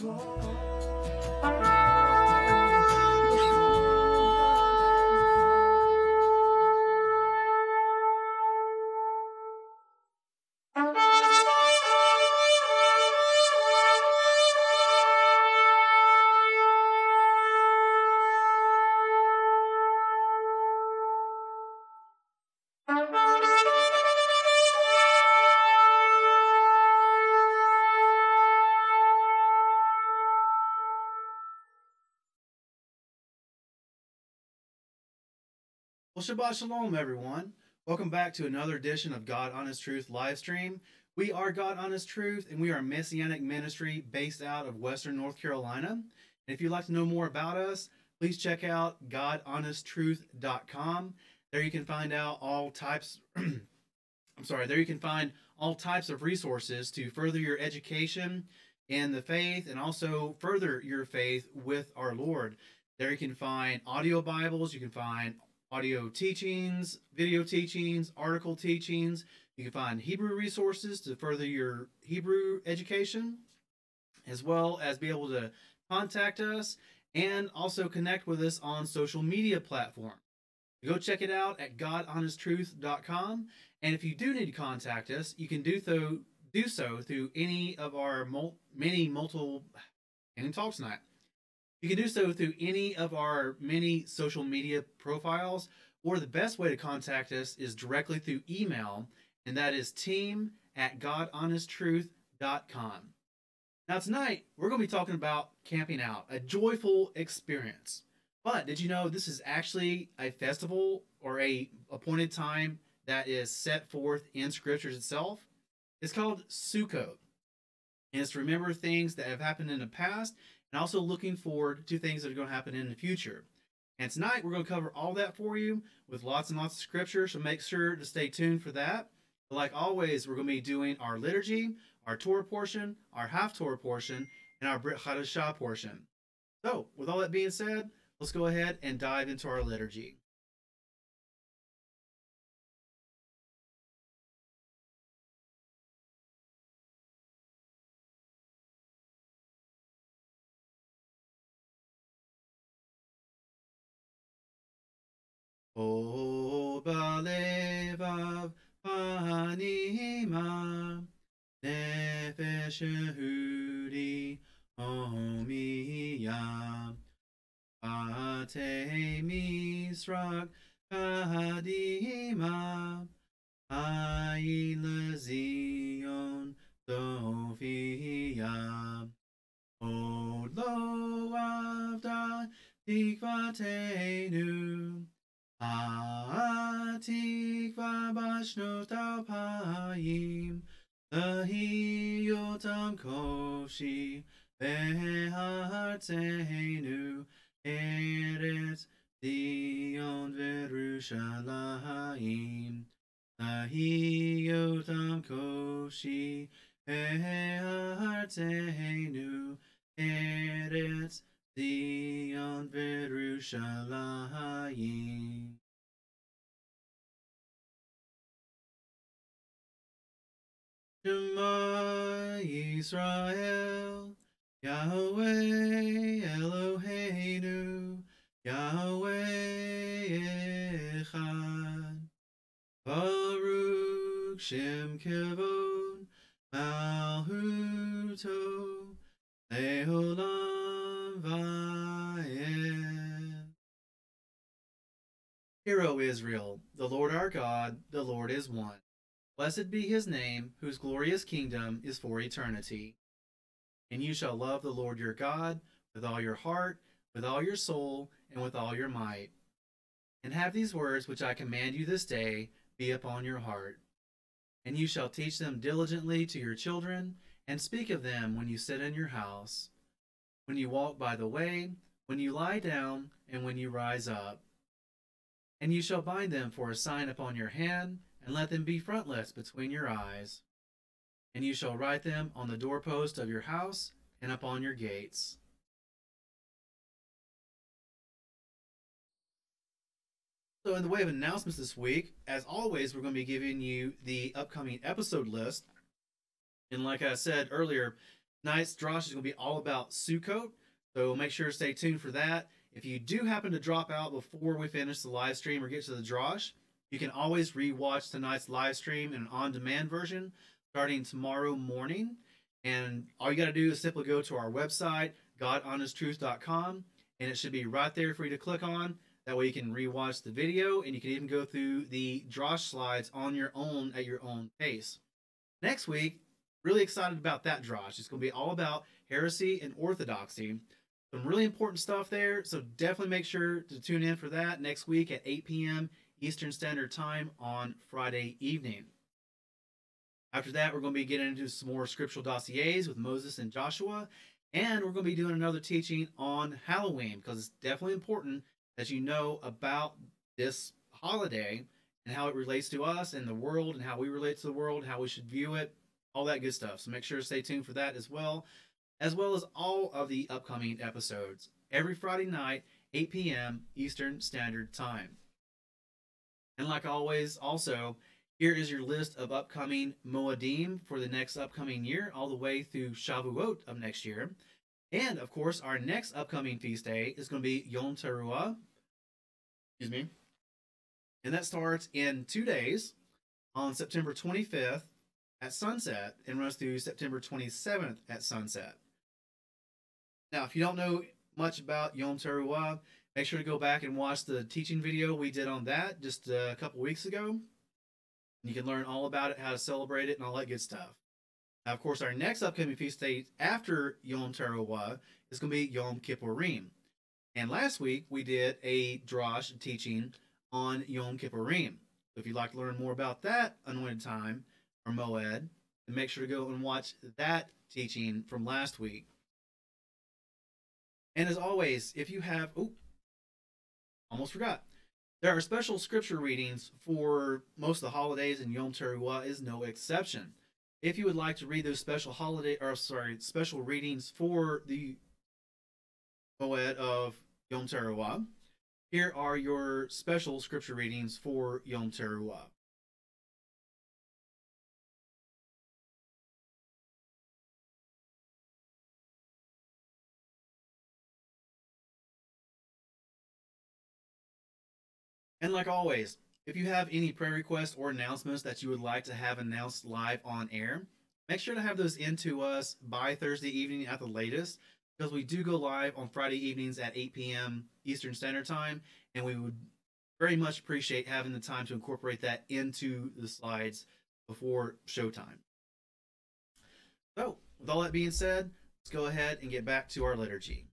Well, Shabbat Shalom, everyone. Welcome back to another edition of God Honest Truth live stream. We are God Honest Truth, and we are a messianic ministry based out of Western North Carolina. And if you'd like to know more about us, please check out GodHonestTruth.com. There you can find out all types. I'm sorry. There you can find all types of resources to further your education in the faith and also further your faith with our Lord. There you can find audio Bibles. You can find audio teachings, video teachings, article teachings. You can find Hebrew resources to further your Hebrew education, as well as be able to contact us and also connect with us on social media platforms. Go check it out at GodHonestTruth.com. And if you do need to contact us, you can do so do so through any of our mul- many multiple and talks tonight. You can do so through any of our many social media profiles, or the best way to contact us is directly through email, and that is team at godhonesttruth.com. Now, tonight, we're going to be talking about camping out, a joyful experience. But did you know this is actually a festival or a appointed time that is set forth in scriptures itself? It's called Sukkot. And it's to remember things that have happened in the past and also looking forward to things that are going to happen in the future. And tonight we're going to cover all that for you with lots and lots of scripture, so make sure to stay tuned for that. But like always, we're going to be doing our liturgy, our Torah portion, our Haftorah portion, and our Brit Hadashah portion. So, with all that being said, let's go ahead and dive into our liturgy. O balevav panima nefesh hudi homiya ate misrak kadima aile zion sofia O lo avda tikvatenu Atikva bashnot alpayim Lahiotam koshi Behartzenu Eretz Zion Verushalayim Lahiotam koshi Behartzenu Eretz Zion Verushalayim. Shema Yisrael, Yahweh Eloheinu, Yahweh Echad. Baruch Shem Kevod, Malhuto, Leolam Hear, O Israel, the Lord our God, the Lord is one. Blessed be his name, whose glorious kingdom is for eternity. And you shall love the Lord your God with all your heart, with all your soul, and with all your might. And have these words which I command you this day be upon your heart. And you shall teach them diligently to your children, and speak of them when you sit in your house, when you walk by the way, when you lie down, and when you rise up. And you shall bind them for a sign upon your hand, and let them be frontlets between your eyes. And you shall write them on the doorpost of your house and upon your gates. So, in the way of announcements this week, as always, we're going to be giving you the upcoming episode list. And like I said earlier, Tonight's drosh is going to be all about Sukkot, so make sure to stay tuned for that. If you do happen to drop out before we finish the live stream or get to the drosh, you can always rewatch tonight's live stream in an on-demand version starting tomorrow morning. And all you got to do is simply go to our website, godhonesttruth.com, and it should be right there for you to click on. That way you can rewatch the video and you can even go through the drosh slides on your own at your own pace. Next week, really excited about that drosh. It's going to be all about heresy and orthodoxy. Some really important stuff there, so definitely make sure to tune in for that next week at 8 p.m. Eastern Standard Time on Friday evening. After that, we're going to be getting into some more scriptural dossiers with Moses and Joshua, and we're going to be doing another teaching on Halloween because it's definitely important that you know about this holiday and how it relates to us and the world and how we relate to the world, how we should view it, all that good stuff. So make sure to stay tuned for that as well, as well as all of the upcoming episodes every Friday night, 8 p.m. Eastern Standard Time. And like always, also, here is your list of upcoming Moedim for the next upcoming year, all the way through Shavuot of next year. And of course, our next upcoming feast day is going to be Yom Teruah. Excuse me. And that starts in two days on September 25th at sunset and runs through September 27th at sunset. Now, if you don't know much about Yom Teruah, make sure to go back and watch the teaching video we did on that just a couple weeks ago. You can learn all about it, how to celebrate it, and all that good stuff. Now, of course, our next upcoming feast day after Yom Teruah is going to be Yom Kippurim. And last week we did a drosh teaching on Yom Kippurim. So if you'd like to learn more about that anointed time or Moed, then make sure to go and watch that teaching from last week. And as always, if you have, oh, almost forgot. There are special scripture readings for most of the holidays, and Yom Teruah is no exception. If you would like to read those special holiday, or sorry, special readings for the Moed of Yom Teruah, here are your special scripture readings for Yom Teruah. And like always, if you have any prayer requests or announcements that you would like to have announced live on air, make sure to have those into us by Thursday evening at the latest because we do go live on Friday evenings at 8 p.m. Eastern Standard Time, and we would very much appreciate having the time to incorporate that into the slides before showtime. So, with all that being said, let's go ahead and get back to our liturgy.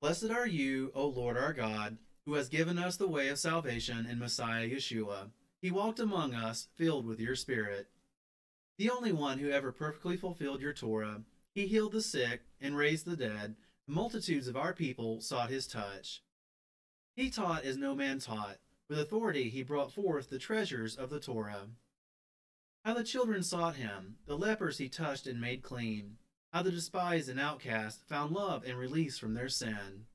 Blessed are you, O Lord our God, who has given us the way of salvation in Messiah Yeshua. He walked among us, filled with your Spirit. The only one who ever perfectly fulfilled your Torah. He healed the sick and raised the dead. Multitudes of our people sought his touch. He taught as no man taught. With authority he brought forth the treasures of the Torah. How the children sought him, the lepers he touched and made clean how the despised and outcast found love and release from their sin.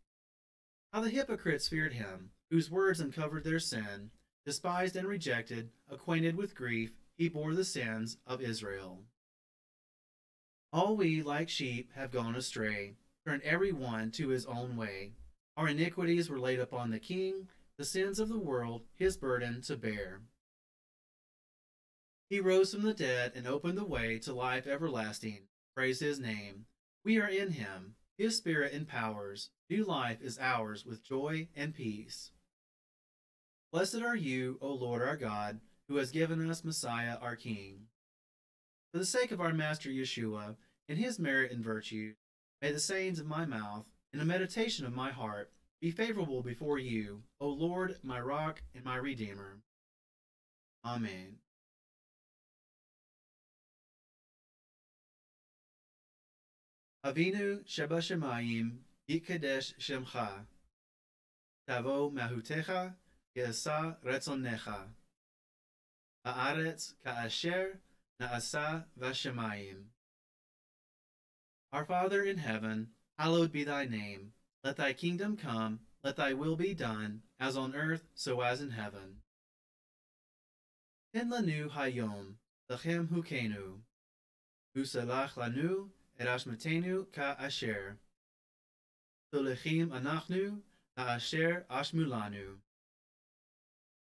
How the hypocrites feared him, whose words uncovered their sin. Despised and rejected, acquainted with grief, he bore the sins of Israel. All we, like sheep, have gone astray, turned every one to his own way. Our iniquities were laid upon the king, the sins of the world, his burden to bear. He rose from the dead and opened the way to life everlasting. Praise his name. We are in him. His spirit empowers. New life is ours with joy and peace. Blessed are you, O Lord our God, who has given us Messiah our King. For the sake of our Master Yeshua, and his merit and virtue, may the sayings of my mouth and the meditation of my heart be favorable before you, O Lord, my rock and my redeemer. Amen. Avinu Shebashamayim, Yikadesh Shemcha. Tavo Mahutecha, Yasa Retzonecha. Haaretz Kaasher Naasa Vashamayim. Our Father in heaven, hallowed be thy name. Let thy kingdom come, let thy will be done, as on earth, so as in heaven. Ten lanu hayom, lachem hukenu. Usalach lanu, erashmatenu ka asher. Tolechim anachnu, ha asher ashmulanu.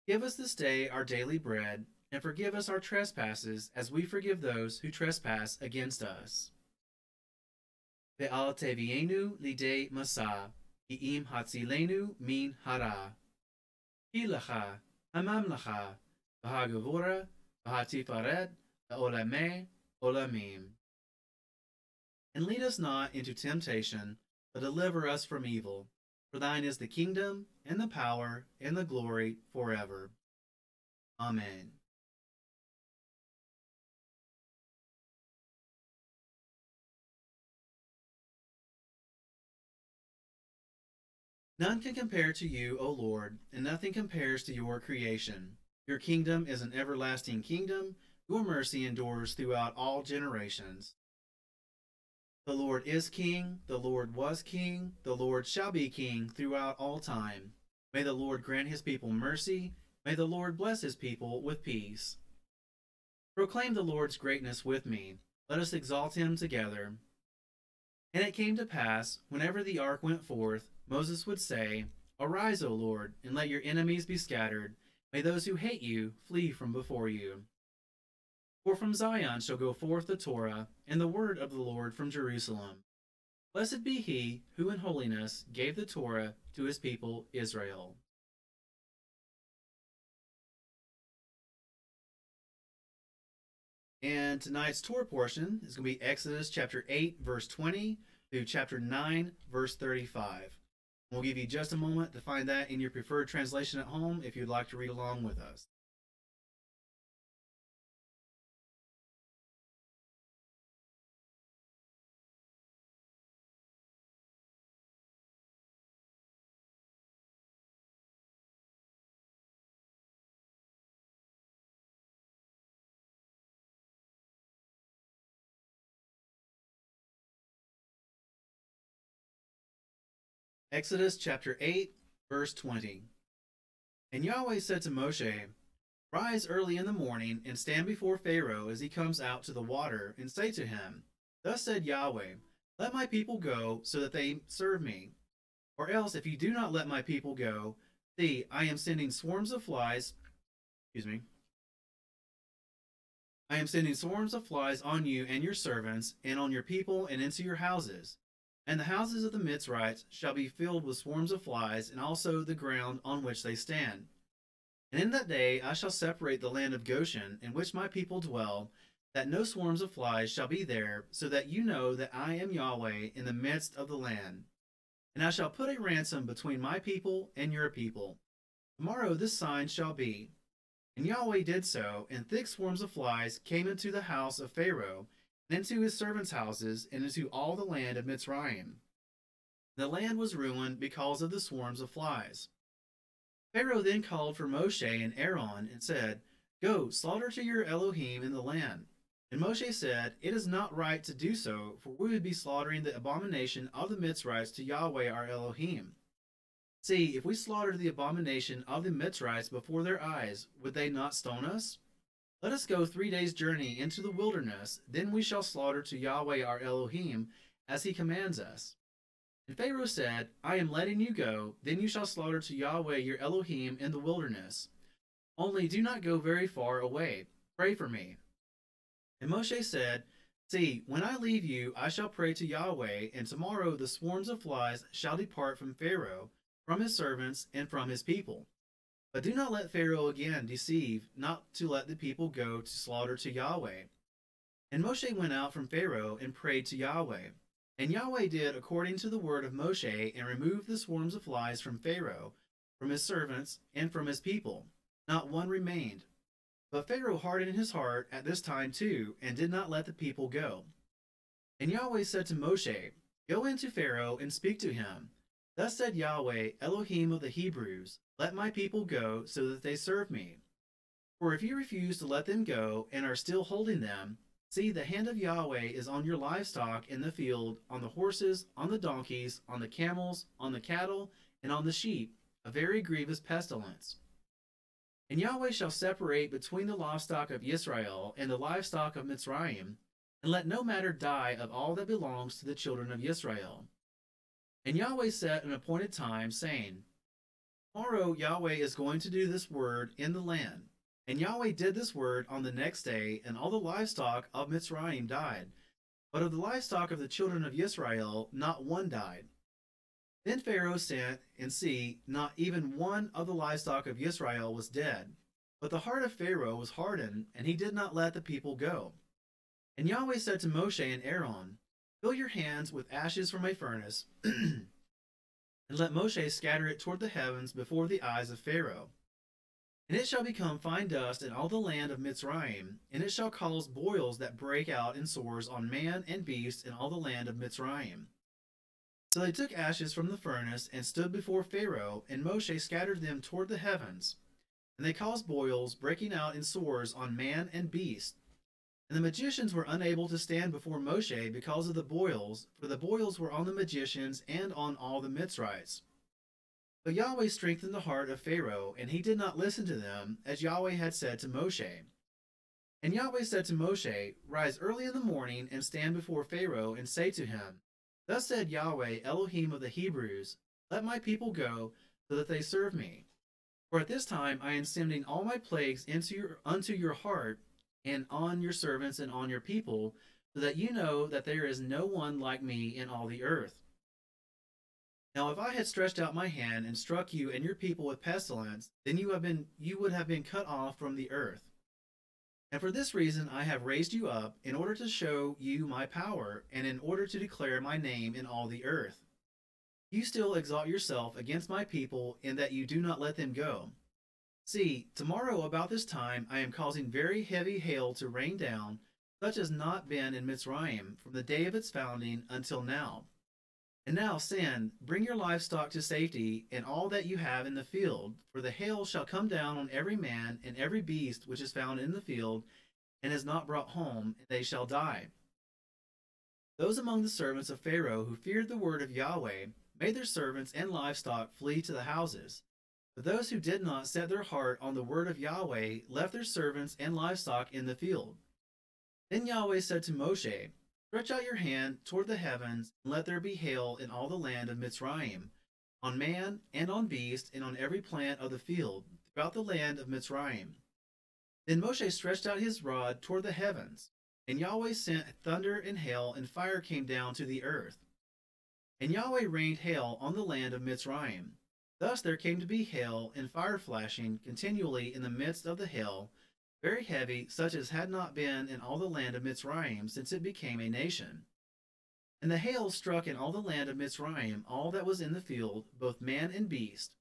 Give us this day our daily bread, and forgive us our trespasses, as we forgive those who trespass against us. Ve'al tevienu lidei masa, im hatzilenu min hara. Hilacha, hamamlacha, v'hagavura, v'hatifaret, v'olame, olamim. And lead us not into temptation, but deliver us from evil. For thine is the kingdom, and the power, and the glory forever. Amen. None can compare to you, O Lord, and nothing compares to your creation. Your kingdom is an everlasting kingdom. Your mercy endures throughout all generations. The Lord is king, the Lord was king, the Lord shall be king throughout all time. May the Lord grant his people mercy. May the Lord bless his people with peace. Proclaim the Lord's greatness with me. Let us exalt him together. And it came to pass, whenever the ark went forth, Moses would say, Arise, O Lord, and let your enemies be scattered. May those who hate you flee from before you. For from Zion shall go forth the Torah, and the word of the Lord from Jerusalem. Blessed be he who in holiness gave the Torah to his people Israel. And tonight's Torah portion is going to be Exodus chapter 8, verse 20 through chapter 9, verse 35. We'll give you just a moment to find that in your preferred translation at home if you'd like to read along with us. Exodus chapter 8, verse 20. And Yahweh said to Moshe, Rise early in the morning and stand before Pharaoh as he comes out to the water, and say to him, Thus said Yahweh, Let my people go so that they serve me. Or else, if you do not let my people go, see, I am sending swarms of flies. Excuse me. I am sending swarms of flies on you and your servants, and on your people, and into your houses. And the houses of the Mitzrites shall be filled with swarms of flies, and also the ground on which they stand. And in that day I shall separate the land of Goshen, in which my people dwell, that no swarms of flies shall be there, so that you know that I am Yahweh in the midst of the land. And I shall put a ransom between my people and your people. Tomorrow this sign shall be. And Yahweh did so, and thick swarms of flies came into the house of Pharaoh, into his servants' houses, and into all the land of Mitzrayim. The land was ruined because of the swarms of flies. Pharaoh then called for Moshe and Aaron and said, Go, slaughter to your Elohim in the land. And Moshe said, It is not right to do so, for we would be slaughtering the abomination of the Mitzrites to Yahweh our Elohim. See, if we slaughtered the abomination of the Mitzrites before their eyes, would they not stone us? Let us go three days' journey into the wilderness, then we shall slaughter to Yahweh our Elohim, as he commands us. And Pharaoh said, I am letting you go, then you shall slaughter to Yahweh your Elohim in the wilderness. Only do not go very far away. Pray for me. And Moshe said, See, when I leave you, I shall pray to Yahweh, and tomorrow the swarms of flies shall depart from Pharaoh, from his servants, and from his people. But do not let Pharaoh again deceive, not to let the people go to slaughter to Yahweh. And Moshe went out from Pharaoh and prayed to Yahweh. And Yahweh did according to the word of Moshe, and removed the swarms of flies from Pharaoh, from his servants, and from his people. Not one remained. But Pharaoh hardened his heart at this time too, and did not let the people go. And Yahweh said to Moshe, Go into Pharaoh and speak to him. Thus said Yahweh, Elohim of the Hebrews, let my people go so that they serve me. For if you refuse to let them go and are still holding them, see, the hand of Yahweh is on your livestock in the field, on the horses, on the donkeys, on the camels, on the cattle, and on the sheep, a very grievous pestilence. And Yahweh shall separate between the livestock of Israel and the livestock of Mitzrayim, and let no matter die of all that belongs to the children of Israel. And Yahweh set an appointed time, saying, Tomorrow Yahweh is going to do this word in the land. And Yahweh did this word on the next day, and all the livestock of Mitzrayim died. But of the livestock of the children of Israel, not one died. Then Pharaoh sent, and see, not even one of the livestock of Israel was dead. But the heart of Pharaoh was hardened, and he did not let the people go. And Yahweh said to Moshe and Aaron, Fill your hands with ashes from a furnace, and let Moshe scatter it toward the heavens before the eyes of Pharaoh. And it shall become fine dust in all the land of Mitzrayim, and it shall cause boils that break out in sores on man and beast in all the land of Mitzrayim. So they took ashes from the furnace and stood before Pharaoh, and Moshe scattered them toward the heavens. And they caused boils, breaking out in sores on man and beast. And the magicians were unable to stand before Moshe because of the boils, for the boils were on the magicians and on all the Mitzrites. But Yahweh strengthened the heart of Pharaoh, and he did not listen to them, as Yahweh had said to Moshe. And Yahweh said to Moshe, Rise early in the morning and stand before Pharaoh, and say to him, Thus said Yahweh, Elohim of the Hebrews, Let my people go, so that they serve me. For at this time I am sending all my plagues into your, unto your heart, and on your servants and on your people, so that you know that there is no one like me in all the earth. Now if I had stretched out my hand and struck you and your people with pestilence, then you have been you would have been cut off from the earth. And for this reason I have raised you up, in order to show you my power, and in order to declare my name in all the earth. You still exalt yourself against my people, in that you do not let them go. See, tomorrow about this time I am causing very heavy hail to rain down, such as not been in Mitzrayim from the day of its founding until now. And now send, bring your livestock to safety, and all that you have in the field, for the hail shall come down on every man and every beast which is found in the field, and is not brought home, and they shall die. Those among the servants of Pharaoh who feared the word of Yahweh made their servants and livestock flee to the houses. But those who did not set their heart on the word of Yahweh left their servants and livestock in the field. Then Yahweh said to Moshe, Stretch out your hand toward the heavens, and let there be hail in all the land of Mitzrayim, on man and on beast, and on every plant of the field, throughout the land of Mitzrayim. Then Moshe stretched out his rod toward the heavens, and Yahweh sent thunder and hail, and fire came down to the earth. And Yahweh rained hail on the land of Mitzrayim. Thus there came to be hail and fire flashing continually in the midst of the hail, very heavy, such as had not been in all the land of Mitzrayim since it became a nation. And the hail struck in all the land of Mitzrayim all that was in the field, both man and beast.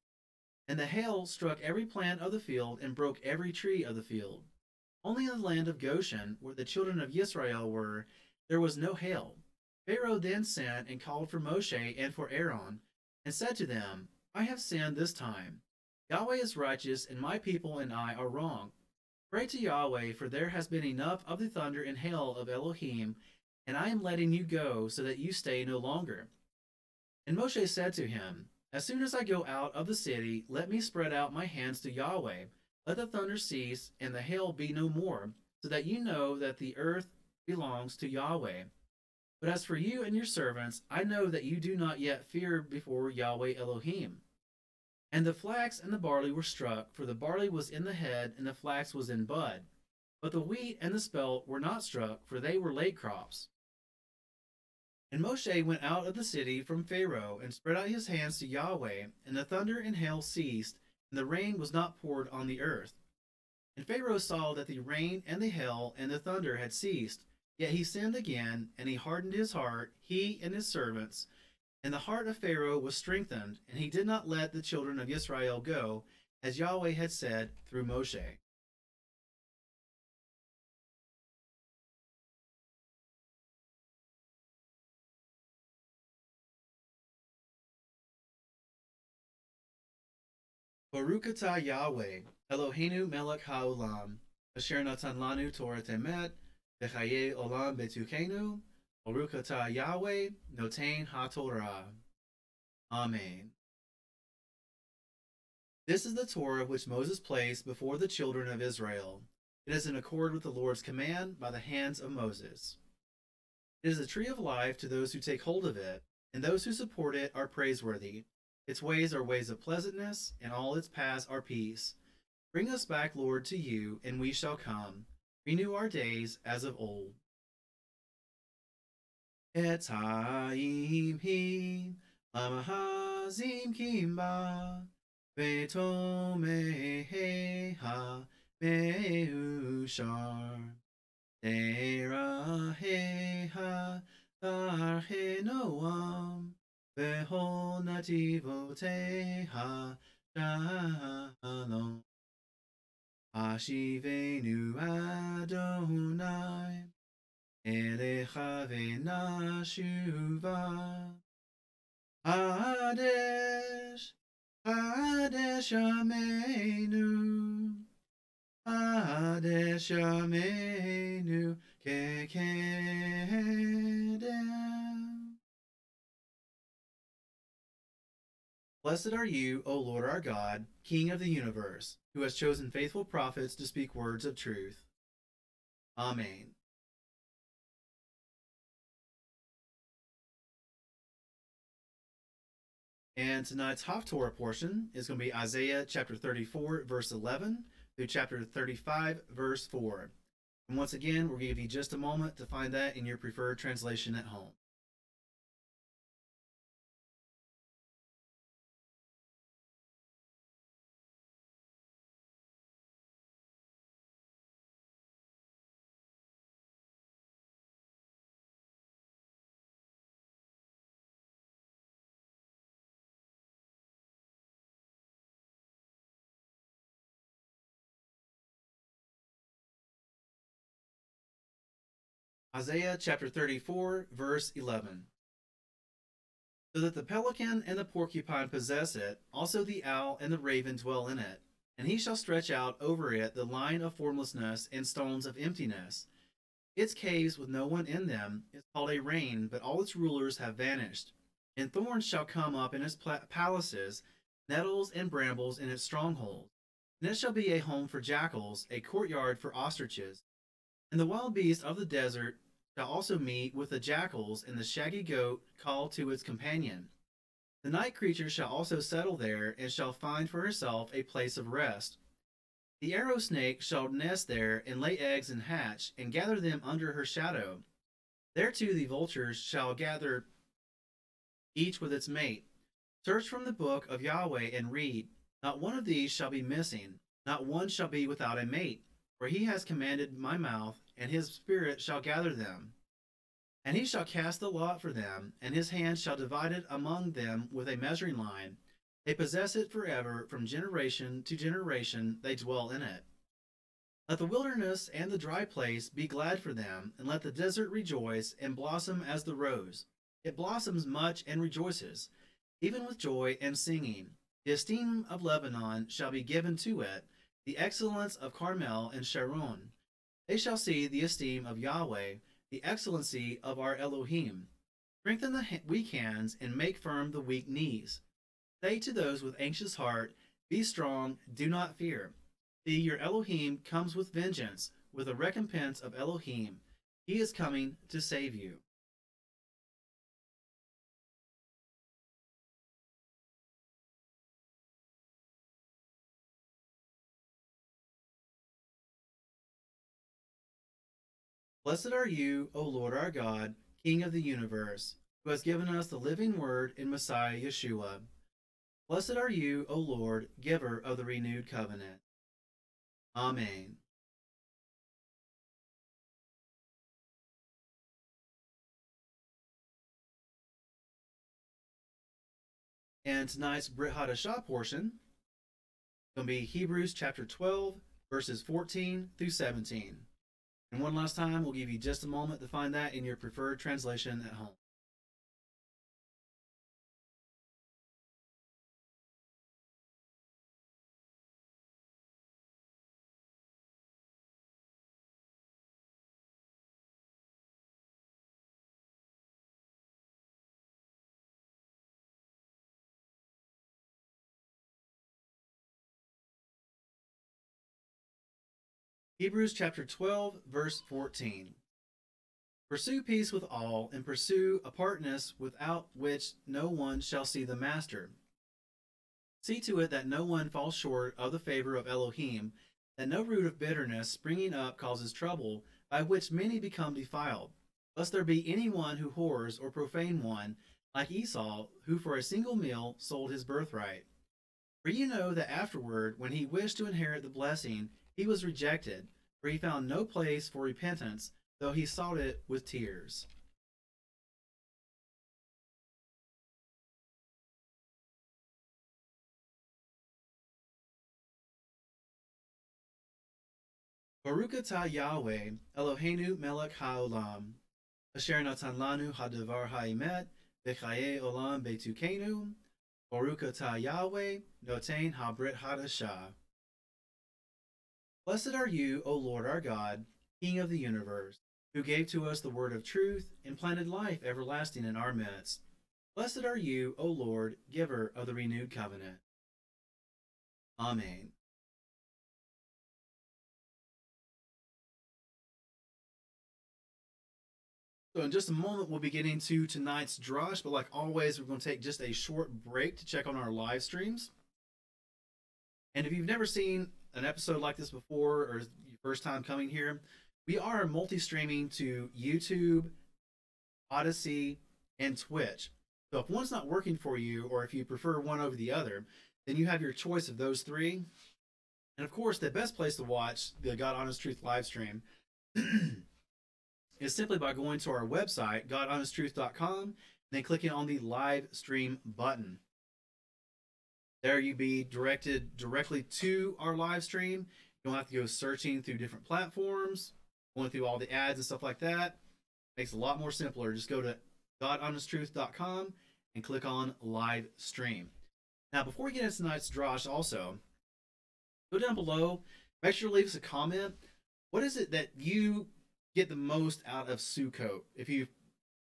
And the hail struck every plant of the field and broke every tree of the field. Only in the land of Goshen, where the children of Israel were, there was no hail. Pharaoh then sent and called for Moshe and for Aaron, and said to them, I have sinned this time. Yahweh is righteous, and my people and I are wrong. Pray to Yahweh, for there has been enough of the thunder and hail of Elohim, and I am letting you go, so that you stay no longer. And Moshe said to him, As soon as I go out of the city, let me spread out my hands to Yahweh. Let the thunder cease, and the hail be no more, so that you know that the earth belongs to Yahweh. But as for you and your servants, I know that you do not yet fear before Yahweh Elohim. And the flax and the barley were struck, for the barley was in the head, and the flax was in bud. But the wheat and the spelt were not struck, for they were late crops. And Moshe went out of the city from Pharaoh, and spread out his hands to Yahweh, and the thunder and hail ceased, and the rain was not poured on the earth. And Pharaoh saw that the rain and the hail and the thunder had ceased, yet he sinned again, and he hardened his heart, he and his servants, and the heart of Pharaoh was strengthened, and he did not let the children of Israel go, as Yahweh had said through Moshe. Baruch Yahweh, Eloheinu melech haolam, asher natan lanu Torah temet, olam betukenu, Baruch atah Yahweh, Notain HaTorah. Amen. This is the Torah which Moses placed before the children of Israel. It is in accord with the Lord's command by the hands of Moses. It is a tree of life to those who take hold of it, and those who support it are praiseworthy. Its ways are ways of pleasantness, and all its paths are peace. Bring us back, Lord, to you, and we shall come. Renew our days as of old. Etzaim him, amahazim kimba, vetomeheha meushar, teraheha tarhenoam, vehol nativoteha shalom. Ashivenu Adonai, Elecha v'nashuva. Hadesh, Hadesh Amenu, Hadesh Amenu, Kekedem. Blessed are you, O Lord our God, King of the universe, who has chosen faithful prophets to speak words of truth. Amen. And tonight's Haftorah portion is going to be Isaiah chapter 34, verse 11 through chapter 35, verse 4. And once again, we'll give you just a moment to find that in your preferred translation at home. Isaiah chapter 34, verse 11. So that the pelican and the porcupine possess it, also the owl and the raven dwell in it. And he shall stretch out over it the line of formlessness and stones of emptiness. Its caves with no one in them is called a rain, but all its rulers have vanished. And thorns shall come up in its palaces, nettles and brambles in its strongholds. And it shall be a home for jackals, a courtyard for ostriches. And the wild beasts of the desert shall also meet with the jackals, and the shaggy goat call to its companion. The night creature shall also settle there, and shall find for herself a place of rest. The arrow snake shall nest there, and lay eggs and hatch, and gather them under her shadow. There too the vultures shall gather, each with its mate. Search from the book of Yahweh and read. Not one of these shall be missing, not one shall be without a mate. For he has commanded my mouth, and his spirit shall gather them. And he shall cast the lot for them, and his hand shall divide it among them with a measuring line. They possess it forever, from generation to generation they dwell in it. Let the wilderness and the dry place be glad for them, and let the desert rejoice and blossom as the rose. It blossoms much and rejoices, even with joy and singing. The esteem of Lebanon shall be given to it, the excellence of Carmel and Sharon. They shall see the esteem of Yahweh, the excellency of our Elohim. Strengthen the weak hands and make firm the weak knees. Say to those with anxious heart, Be strong, do not fear. See, your Elohim comes with vengeance, with a recompense of Elohim. He is coming to save you. Blessed are you, O Lord our God, King of the universe, who has given us the living word in Messiah Yeshua. Blessed are you, O Lord, giver of the renewed covenant. Amen. And tonight's Brit Hadashah portion is going to be Hebrews chapter 12, verses 14 through 17. And one last time, we'll give you just a moment to find that in your preferred translation at home. Hebrews chapter 12, verse 14. Pursue peace with all, and pursue apartness without which no one shall see the Master. See to it that no one falls short of the favor of Elohim, that no root of bitterness springing up causes trouble, by which many become defiled, lest there be any one who whores or profane one, like Esau, who for a single meal sold his birthright. For you know that afterward, when he wished to inherit the blessing, he was rejected, for he found no place for repentance, though he sought it with tears. Baruch atah Yahweh, Eloheinu melech haolam, asher natan lanu hadavar ha'imet, v'chaye olam betukenu, Baruch atah Yahweh, notain habrit hadashah. Blessed are you, O Lord our God, King of the universe, who gave to us the word of truth and planted life everlasting in our midst. Blessed are you, O Lord, giver of the renewed covenant. Amen. So in just a moment, we'll be getting to tonight's drush, but like always, we're going to take just a short break to check on our live streams. And if you've never seen an episode like this before or your first time coming here, we are multi-streaming to YouTube, Odysee, and Twitch. So if one's not working for you, or if you prefer one over the other, then you have your choice of those three. And of course, the best place to watch the God Honest Truth live stream is simply by going to our website, GodHonestTruth.com, and then clicking on the live stream button. There you be directed directly to our live stream. You don't have to go searching through different platforms, going through all the ads and stuff like that. Makes a lot more simpler. Just go to GodHonestTruth.com and click on live stream. Now, before we get into tonight's drosh, also go down below. Make sure to leave us a comment. What is it that you get the most out of Sukkot if you've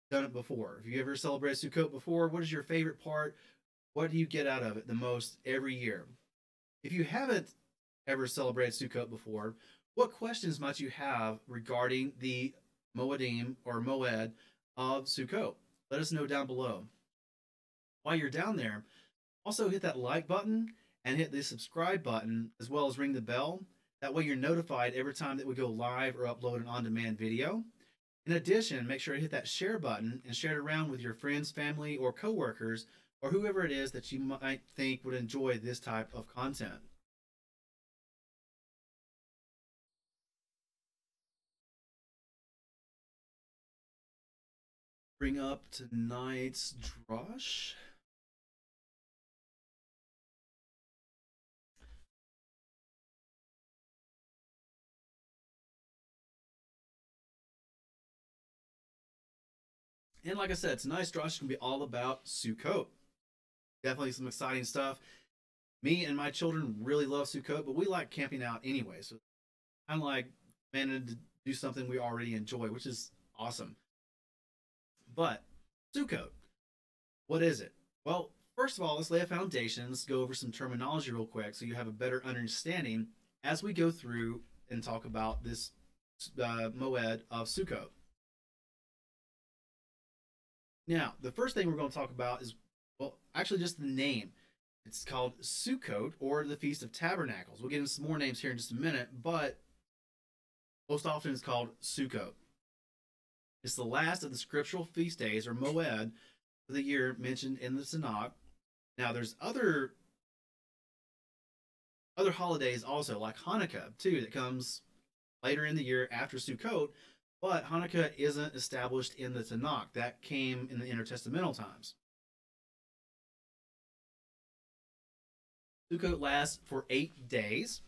done it before? If you ever celebrated Sukkot before, what is your favorite part? What do you get out of it the most every year? If you haven't ever celebrated Sukkot before, what questions might you have regarding the Moedim or Moed of Sukkot? Let us know down below. While you're down there, also hit that like button and hit the subscribe button as well as ring the bell that way you're notified every time that we go live or upload an on-demand video. In addition, make sure to hit that share button and share it around with your friends, family, or coworkers, or whoever it is that you might think would enjoy this type of content. Bring up tonight's drush. And like I said, tonight's draw is going to be all about Sukkot. Definitely some exciting stuff. Me and my children really love Sukkot, but we like camping out anyway. So of like managing to do something we already enjoy, which is awesome. But Sukkot, what is it? Well, first of all, let's lay a foundation. Let's go over some terminology real quick so you have a better understanding as we go through and talk about this uh, moed of Sukkot. Now, the first thing we're going to talk about is, well, actually just the name. It's called Sukkot or the Feast of Tabernacles. We'll get into some more names here in just a minute, but most often it's called Sukkot. It's the last of the scriptural feast days or Moed of the year mentioned in the Tanakh. Now, there's other other holidays also, like Hanukkah too, that comes later in the year after Sukkot, but Hanukkah isn't established in the Tanakh. That came in the intertestamental times. Sukkot lasts for eight days.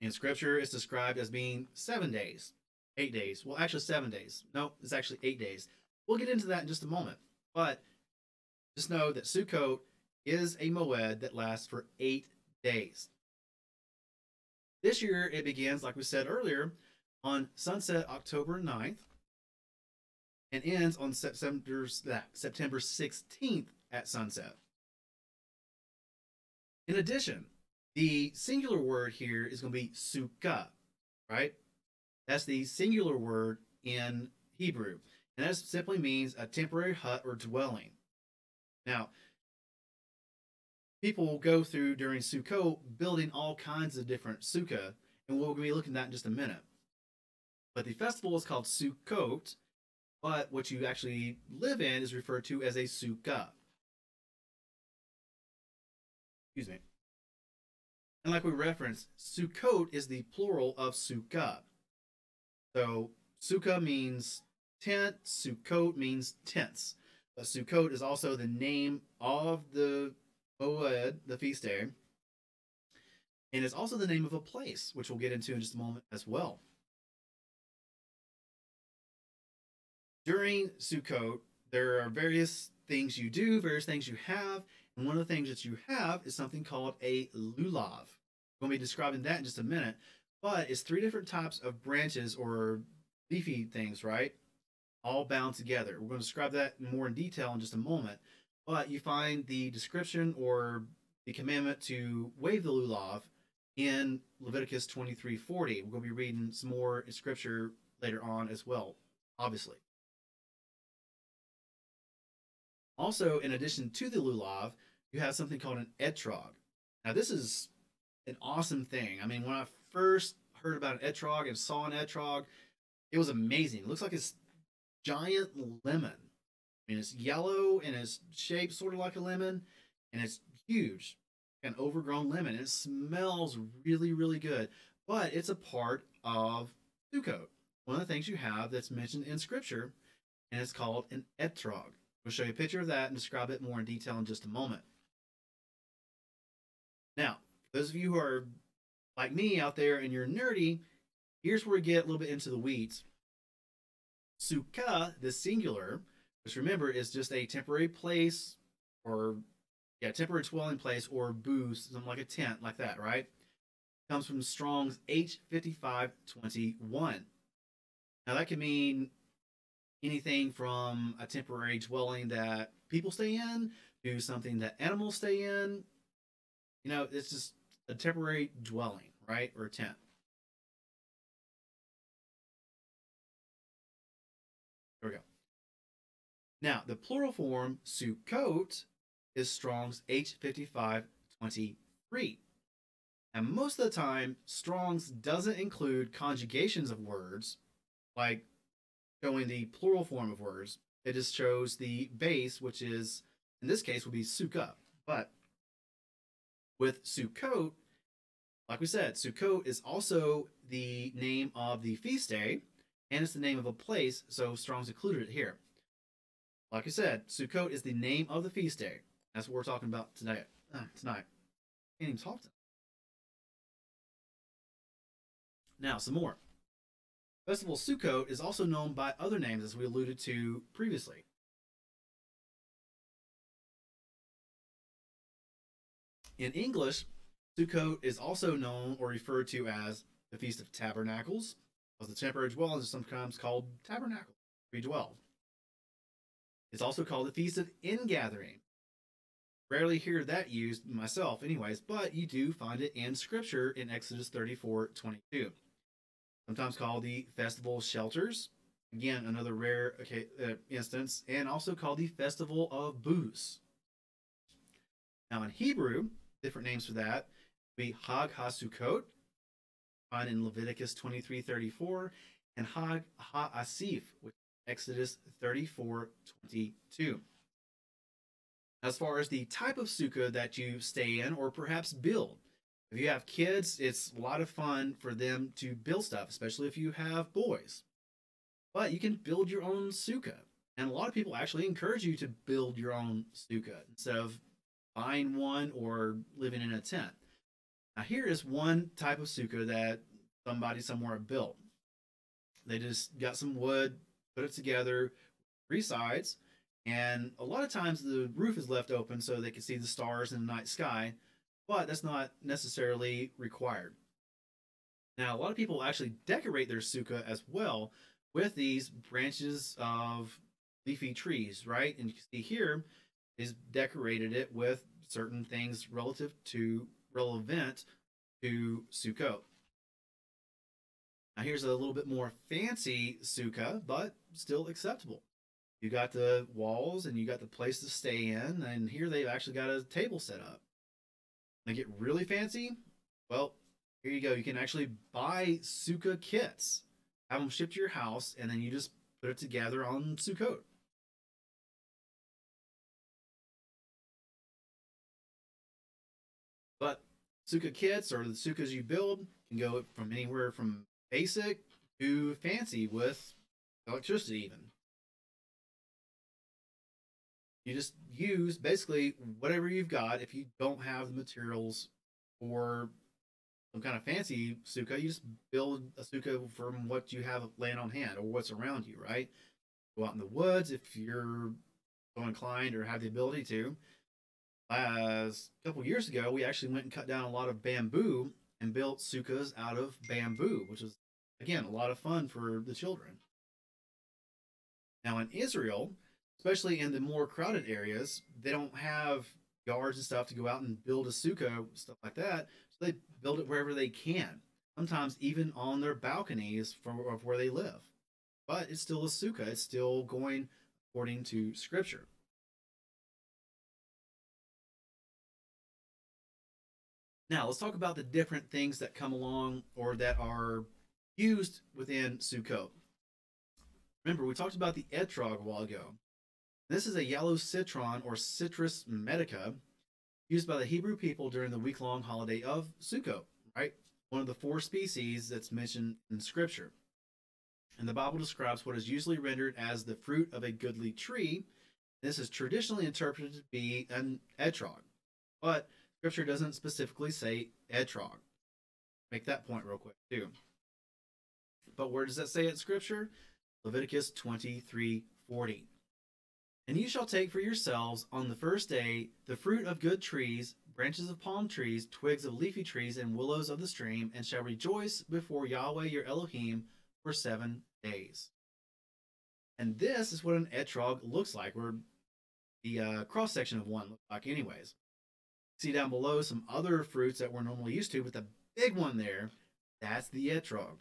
In scripture, it's described as being seven days. Eight days. Well, actually, seven days. No, it's actually eight days. We'll get into that in just a moment. But just know that Sukkot is a moed that lasts for eight days. This year, it begins, like we said earlier, on sunset October 9th and ends on September, September 16th at sunset. In addition, the singular word here is going to be sukkah. right? That's the singular word in Hebrew. And that simply means a temporary hut or dwelling. Now, people will go through during Sukkot building all kinds of different sukkah, and we'll be looking at that in just a minute. But the festival is called Sukkot, but what you actually live in is referred to as a sukkah. Excuse me. And like we referenced, Sukkot is the plural of sukkah. So sukkah means tent, Sukkot means tents. But Sukkot is also the name of the Moed, the feast day. And it's also the name of a place, which we'll get into in just a moment as well. During Sukkot, there are various things you do, various things you have, and one of the things that you have is something called a lulav. We're going to be describing that in just a minute, but it's three different types of branches or leafy things, right? All bound together. We're going to describe that more in detail in just a moment, but you find the description or the commandment to wave the lulav in Leviticus 23:40. We're going to be reading some more in scripture later on as well, obviously. Also, in addition to the lulav, you have something called an etrog. Now, this is an awesome thing. I mean, when I first heard about an etrog and saw an etrog, it was amazing. It looks like it's giant lemon. I mean, it's yellow and it's shaped sort of like a lemon, and it's huge, an overgrown lemon. It smells really, really good, but it's a part of Sukkot. One of the things you have that's mentioned in Scripture, and it's called an etrog. We'll show you a picture of that and describe it more in detail in just a moment. Now, those of you who are like me out there and you're nerdy, here's where we get a little bit into the weeds. Sukkah, the singular, which remember is just a temporary place or yeah, temporary dwelling place or booth, something like a tent, like that, right? Comes from Strong's H5521. Now that can mean anything from a temporary dwelling that people stay in to something that animals stay in. You know, it's just a temporary dwelling, right? Or a tent. There we go. Now, the plural form Sukkot is Strong's H5523. And most of the time, Strong's doesn't include conjugations of words like showing the plural form of words. It just shows the base, which is, in this case, would be Sukkah. But with Sukkot, like we said, Sukkot is also the name of the feast day, and it's the name of a place, so Strong's included it here. Like I said, Sukkot is the name of the feast day. That's what we're talking about tonight. Uh, tonight. Can't even talk tonight. Now, some more. Festival Sukkot is also known by other names, as we alluded to previously. In English, Sukkot is also known or referred to as the Feast of Tabernacles, as the temporary dwellings is sometimes called tabernacle, redwelled. It's also called the Feast of Ingathering. Rarely hear that used myself, anyways, but you do find it in Scripture in Exodus 34 22 sometimes called the Festival Shelters. Again, another rare okay, uh, instance, and also called the Festival of Booths. Now, in Hebrew, different names for that would be Hag HaSukkot, found in Leviticus 23 34, and Hag HaAsif, which Exodus 34 22. As far as the type of sukkah that you stay in or perhaps build, if you have kids, it's a lot of fun for them to build stuff, especially if you have boys. But you can build your own sukkah. And a lot of people actually encourage you to build your own sukkah instead of buying one or living in a tent. Now, here is one type of sukkah that somebody somewhere built. They just got some wood, put it together, three sides, and a lot of times the roof is left open so they can see the stars in the night sky but that's not necessarily required. Now, a lot of people actually decorate their sukkah as well with these branches of leafy trees, right? And you can see here is decorated it with certain things relative to relevant to Sukkot. Now here's a little bit more fancy sukkah, but still acceptable. You got the walls and you got the place to stay in, and here they've actually got a table set up. They get really fancy. Well, here you go. You can actually buy Sukkah kits, have them shipped to your house, and then you just put it together on Sukkot. But Sukkah kits or the Sukkahs you build can go from anywhere from basic to fancy with electricity, even. You just use basically whatever you've got. If you don't have the materials for some kind of fancy sukkah, you just build a sukkah from what you have laying on hand or what's around you, right? Go out in the woods if you're so inclined or have the ability to. As a couple years ago, we actually went and cut down a lot of bamboo and built sukkahs out of bamboo, which was again a lot of fun for the children. Now in Israel, especially in the more crowded areas, they don't have yards and stuff to go out and build a sukkah, stuff like that. So they build it wherever they can. Sometimes even on their balconies from of where they live. But it's still a sukkah. It's still going according to scripture. Now let's talk about the different things that come along or that are used within Sukkot. Remember, we talked about the etrog a while ago. This is a yellow citron or citrus medica used by the Hebrew people during the week long holiday of Sukkot, right? One of the four species that's mentioned in Scripture. And the Bible describes what is usually rendered as the fruit of a goodly tree. This is traditionally interpreted to be an etrog, but Scripture doesn't specifically say etrog. Make that point real quick, too. But where does that say in Scripture? Leviticus 23 40. And you shall take for yourselves on the first day the fruit of good trees, branches of palm trees, twigs of leafy trees, and willows of the stream, and shall rejoice before Yahweh your Elohim for seven days. And this is what an etrog looks like, or the uh, cross section of one looks like, anyways. See down below some other fruits that we're normally used to, but the big one there, that's the etrog.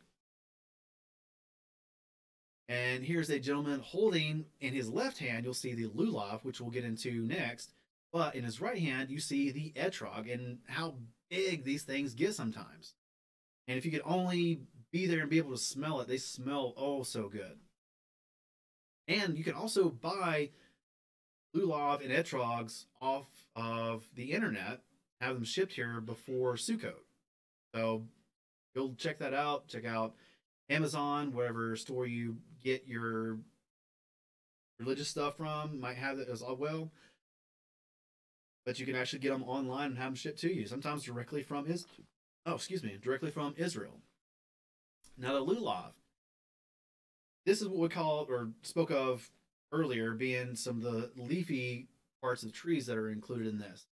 And here's a gentleman holding in his left hand, you'll see the lulav, which we'll get into next. But in his right hand, you see the etrog and how big these things get sometimes. And if you could only be there and be able to smell it, they smell oh so good. And you can also buy lulav and etrogs off of the internet, have them shipped here before Sukkot. So go check that out. Check out Amazon, whatever store you get your religious stuff from, might have it as oh, well. But you can actually get them online and have them shipped to you. Sometimes directly from is, oh excuse me, directly from Israel. Now the lulav. This is what we call or spoke of earlier, being some of the leafy parts of trees that are included in this.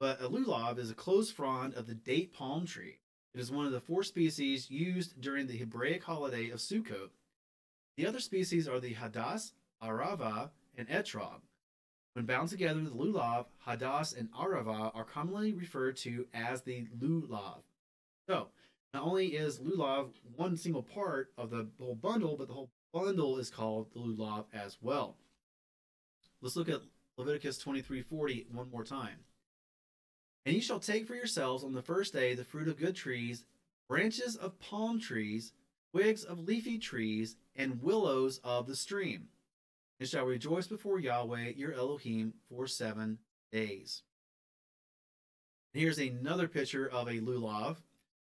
But a lulav is a closed frond of the date palm tree. It is one of the four species used during the Hebraic holiday of Sukkot. The other species are the Hadass, Arava, and Etrog. When bound together, the lulav, Hadass, and Arava are commonly referred to as the lulav. So, not only is lulav one single part of the whole bundle, but the whole bundle is called the lulav as well. Let's look at Leviticus 23:40 one more time. And you shall take for yourselves on the first day the fruit of good trees, branches of palm trees, twigs of leafy trees, and willows of the stream, and shall rejoice before Yahweh your Elohim for seven days. Here's another picture of a lulav.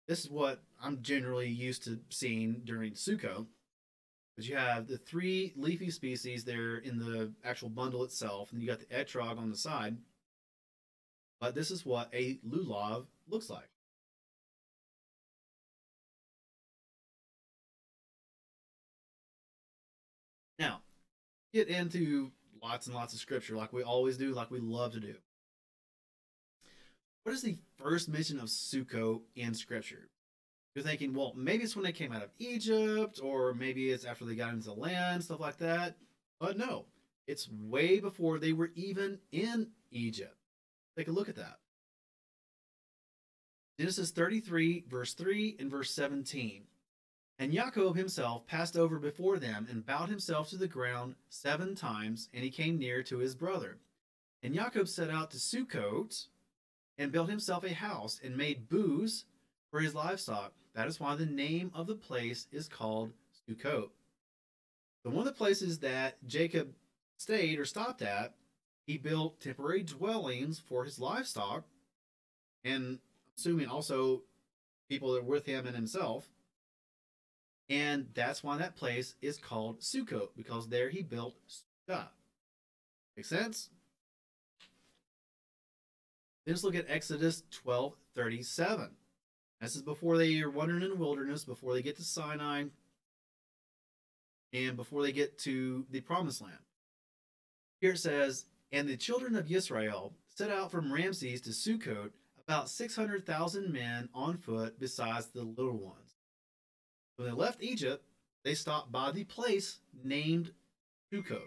This is what I'm generally used to seeing during Sukkot. But you have the three leafy species there in the actual bundle itself, and you got the etrog on the side. But this is what a lulav looks like. Get into lots and lots of scripture like we always do, like we love to do. What is the first mention of Sukkot in scripture? You're thinking, well, maybe it's when they came out of Egypt, or maybe it's after they got into the land, stuff like that. But no, it's way before they were even in Egypt. Take a look at that. Genesis 33, verse 3 and verse 17. And Yaakov himself passed over before them and bowed himself to the ground seven times, and he came near to his brother. And Yaakov set out to Sukkot and built himself a house and made booths for his livestock. That is why the name of the place is called Sukkot. So one of the places that Jacob stayed or stopped at, he built temporary dwellings for his livestock, and assuming also people that were with him and himself. And that's why that place is called Sukkot, because there he built Sukkah. Make sense? Then let's look at Exodus 12 37. This is before they are wandering in the wilderness, before they get to Sinai, and before they get to the promised land. Here it says, And the children of Israel set out from Ramses to Sukkot, about 600,000 men on foot, besides the little ones. When they left Egypt, they stopped by the place named Sukkot.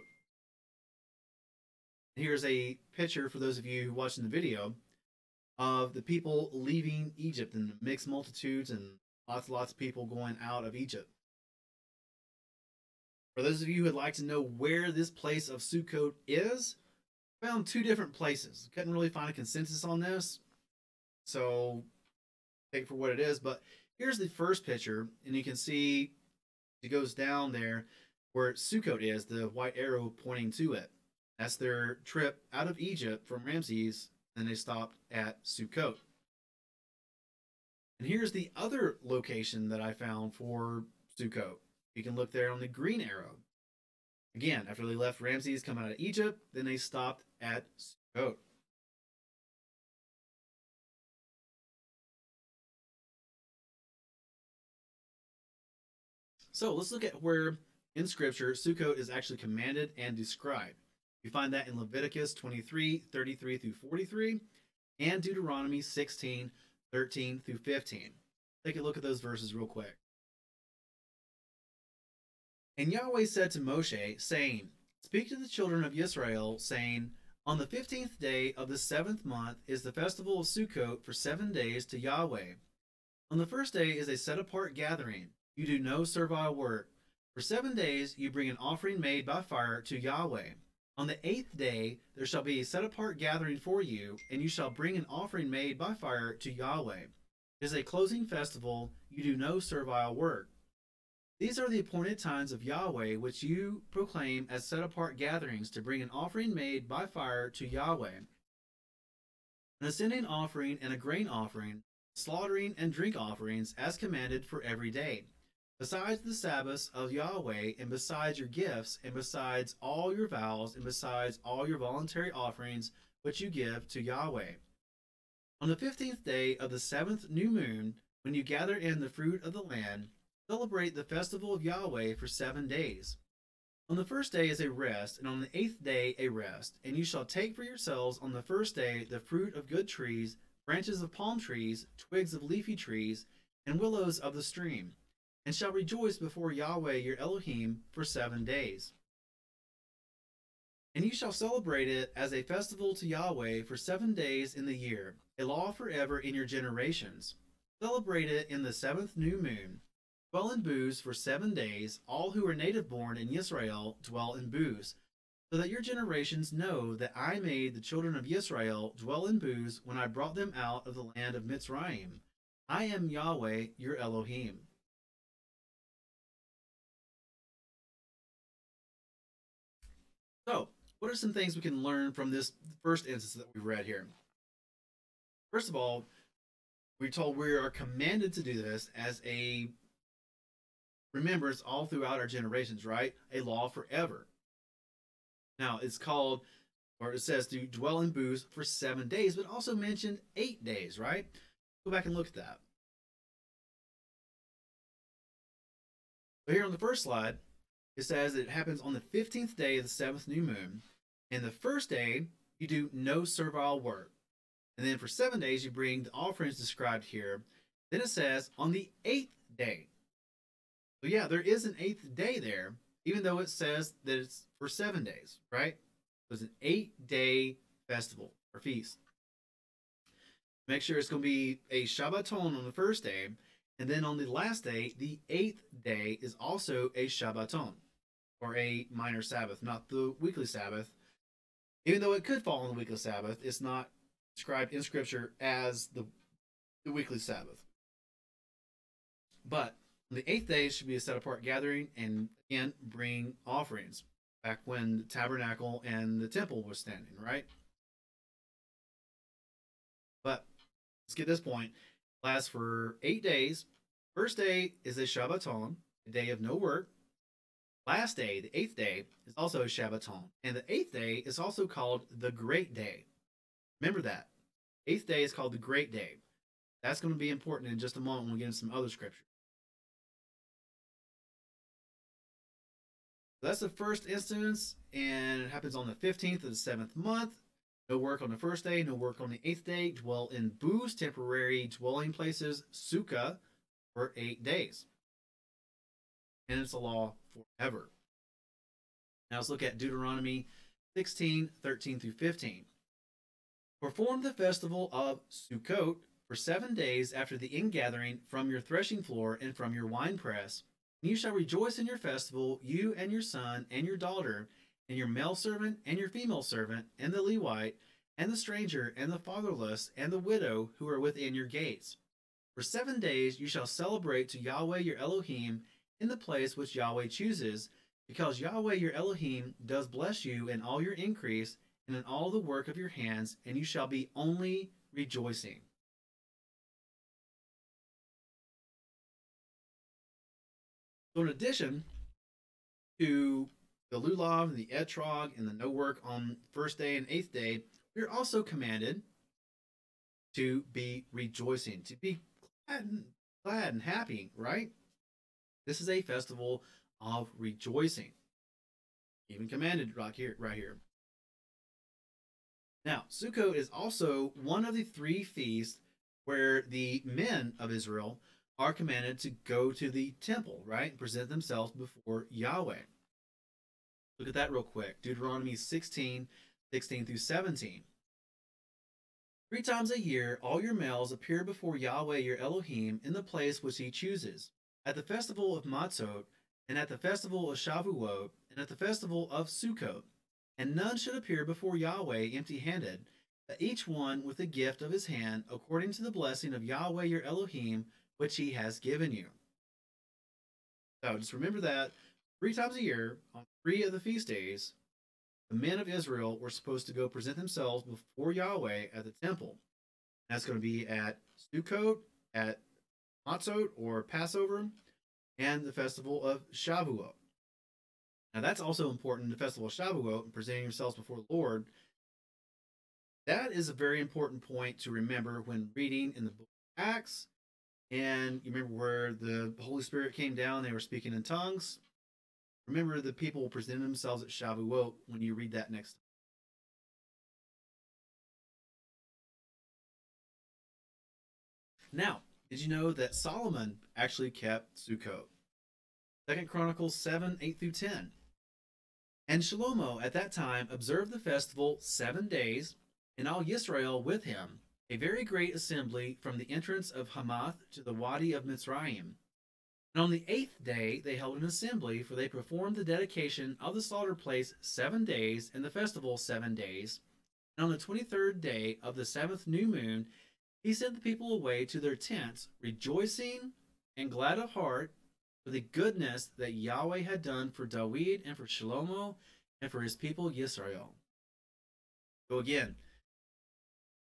Here's a picture for those of you watching the video of the people leaving Egypt and the mixed multitudes and lots and lots of people going out of Egypt. For those of you who would like to know where this place of Sukkot is, found two different places. Couldn't really find a consensus on this, so take it for what it is. But here's the first picture, and you can see it goes down there where Sukkot is, the white arrow pointing to it. That's their trip out of Egypt from Ramses, and they stopped at Sukkot. And here's the other location that I found for Sukkot. You can look there on the green arrow. Again, after they left Ramses coming out of Egypt, then they stopped at Sukkot. So let's look at where in Scripture Sukkot is actually commanded and described. We find that in Leviticus 23, 33 through 43, and Deuteronomy 16, 13 through 15. Take a look at those verses real quick. And Yahweh said to Moshe, saying, Speak to the children of Israel, saying, On the fifteenth day of the seventh month is the festival of Sukkot for seven days to Yahweh. On the first day is a set apart gathering. You do no servile work. For seven days you bring an offering made by fire to Yahweh. On the eighth day there shall be a set apart gathering for you, and you shall bring an offering made by fire to Yahweh. It is a closing festival, you do no servile work. These are the appointed times of Yahweh which you proclaim as set apart gatherings to bring an offering made by fire to Yahweh. An ascending offering and a grain offering, slaughtering and drink offerings as commanded for every day besides the Sabbaths of Yahweh, and besides your gifts, and besides all your vows, and besides all your voluntary offerings which you give to Yahweh. On the fifteenth day of the seventh new moon, when you gather in the fruit of the land, celebrate the festival of Yahweh for seven days. On the first day is a rest, and on the eighth day a rest, and you shall take for yourselves on the first day the fruit of good trees, branches of palm trees, twigs of leafy trees, and willows of the stream and shall rejoice before Yahweh your Elohim for seven days. And you shall celebrate it as a festival to Yahweh for seven days in the year, a law forever in your generations. Celebrate it in the seventh new moon. Dwell in booths for seven days. All who are native born in Israel dwell in booths, so that your generations know that I made the children of Israel dwell in booths when I brought them out of the land of Mitzrayim. I am Yahweh your Elohim. What are some things we can learn from this first instance that we read here? First of all, we're told we are commanded to do this as a remembrance all throughout our generations, right? A law forever. Now, it's called, or it says to dwell in booths for seven days, but also mentioned eight days, right? Go back and look at that. But here on the first slide, it says it happens on the 15th day of the seventh new moon. And the first day, you do no servile work. And then for seven days, you bring the offerings described here. Then it says on the eighth day. So, yeah, there is an eighth day there, even though it says that it's for seven days, right? So it's an eight day festival or feast. Make sure it's going to be a Shabbaton on the first day, And then on the last day, the eighth day, is also a Shabbaton, or a minor Sabbath, not the weekly Sabbath. Even though it could fall on the weekly Sabbath, it's not described in Scripture as the, the weekly Sabbath. But the eighth day should be a set apart gathering and again bring offerings back when the tabernacle and the temple was standing, right? But let's get this point. Lasts for eight days. First day is a Shabbaton, a day of no work. Last day, the eighth day, is also a Shabbaton. And the eighth day is also called the Great Day. Remember that. Eighth day is called the Great Day. That's going to be important in just a moment when we get into some other scripture. that's the first instance, and it happens on the 15th of the seventh month. No work on the first day, no work on the eighth day. Dwell in booths, temporary dwelling places, sukkah, for eight days. And it's a law forever. Now let's look at Deuteronomy 16, 13 through 15. Perform the festival of Sukkot for seven days after the ingathering from your threshing floor and from your winepress you shall rejoice in your festival, you and your son and your daughter, and your male servant and your female servant, and the Levite, and the stranger, and the fatherless, and the widow who are within your gates. For seven days you shall celebrate to Yahweh your Elohim in the place which Yahweh chooses, because Yahweh your Elohim does bless you in all your increase and in all the work of your hands, and you shall be only rejoicing. So in addition to the lulav and the etrog and the no work on first day and eighth day, we're also commanded to be rejoicing, to be glad and, glad and happy, right? This is a festival of rejoicing. Even commanded right here, right here. Now, Sukkot is also one of the three feasts where the men of Israel are commanded to go to the temple, right? And present themselves before Yahweh. Look at that real quick. Deuteronomy 16, 16 through 17. Three times a year, all your males appear before Yahweh your Elohim in the place which he chooses, at the festival of Matzot, and at the festival of Shavuot, and at the festival of Sukkot. And none should appear before Yahweh empty handed, but each one with a gift of his hand, according to the blessing of Yahweh your Elohim, which he has given you. So just remember that three times a year, on three of the feast days, the men of Israel were supposed to go present themselves before Yahweh at the temple. That's going to be at Sukkot, at Matzot or Passover, and the festival of Shavuot. Now that's also important. The festival of Shavuot, and presenting yourselves before the Lord. That is a very important point to remember when reading in the book of Acts and you remember where the Holy Spirit came down, they were speaking in tongues. Remember, the people presented themselves at Shavuot when you read that next time. Now, did you know that Solomon actually kept Sukkot? Second Chronicles 7, 8 through 10. And Shlomo at that time observed the festival seven days, and all Israel with him, a very great assembly from the entrance of Hamath to the Wadi of Mitzrayim. And on the eighth day they held an assembly, for they performed the dedication of the slaughter place seven days, and the festival seven days. And on the twenty third day of the seventh new moon, he sent the people away to their tents, rejoicing and glad of heart for the goodness that Yahweh had done for David and for Shlomo and for his people Yisrael. So again,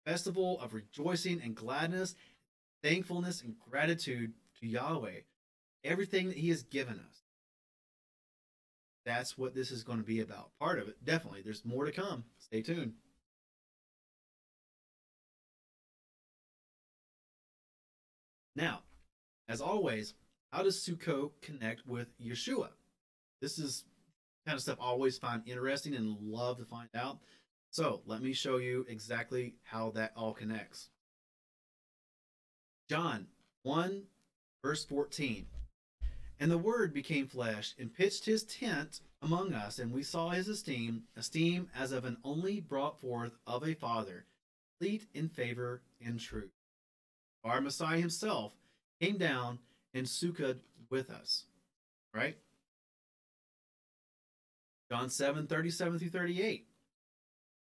festival of rejoicing and gladness, thankfulness and gratitude to Yahweh, everything that He has given us. That's what this is going to be about. Part of it, definitely. There's more to come. Stay tuned. Now, as always, how does Sukkot connect with Yeshua? This is kind of stuff I always find interesting and love to find out. So let me show you exactly how that all connects. John 1, verse 14. And the Word became flesh and pitched his tent among us, and we saw his esteem, esteem as of an only brought forth of a Father, complete in favor and truth. Our Messiah himself came down and Sukkah with us. Right? John 7 37 through 38.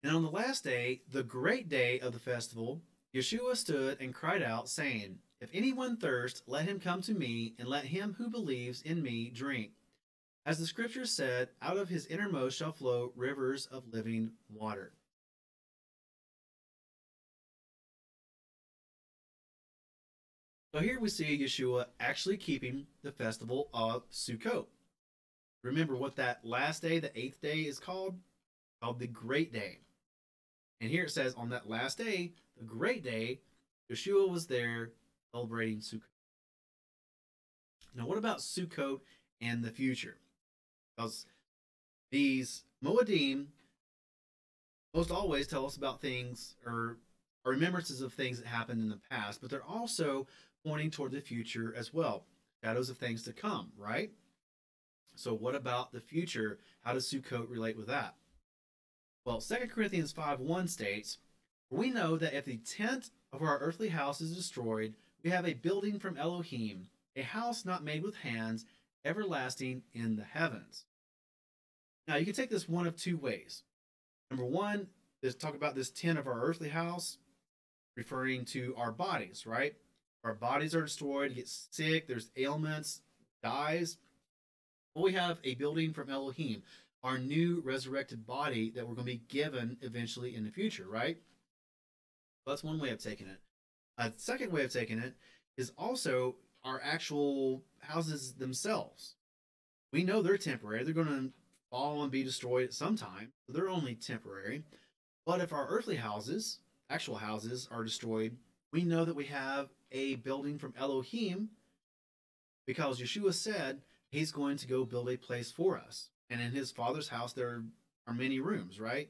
And on the last day, the great day of the festival, Yeshua stood and cried out, saying, If anyone thirst, let him come to me, and let him who believes in me drink. As the scripture said, out of his innermost shall flow rivers of living water. So here we see Yeshua actually keeping the festival of Sukkot. Remember what that last day, the eighth day, is called? Called the Great Day. And here it says, on that last day, the Great Day, Yeshua was there celebrating Sukkot. Now, what about Sukkot and the future? Because these Moedim most always tell us about things or remembrances of things that happened in the past, but they're also pointing toward the future as well. Shadows of things to come, right? So, what about the future? How does Sukkot relate with that? Well, 2 Corinthians 5 1 states, We know that if the tent of our earthly house is destroyed, we have a building from Elohim, a house not made with hands, everlasting in the heavens. Now, you can take this one of two ways. Number one is talk about this tent of our earthly house, referring to our bodies, right? Our bodies are destroyed, get sick, there's ailments, dies. Well, we have a building from Elohim, our new resurrected body that we're going to be given eventually in the future, right? That's one way of taking it. A second way of taking it is also our actual houses themselves. We know they're temporary. They're going to fall and be destroyed at some time. So they're only temporary. But if our earthly houses, actual houses, are destroyed, we know that we have a building from Elohim because Yeshua said he's going to go build a place for us. And in his father's house, there are many rooms, right?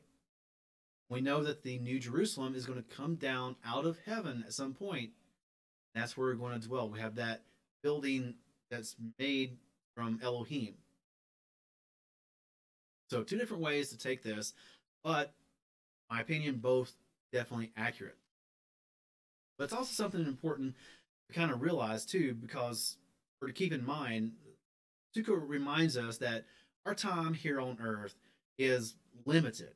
We know that the New Jerusalem is going to come down out of heaven at some point. That's where we're going to dwell. We have that building that's made from Elohim. So, two different ways to take this, but my opinion, both definitely accurate. But it's also something important to kind of realize too, because or to keep in mind, Sukkot reminds us that our time here on earth is limited.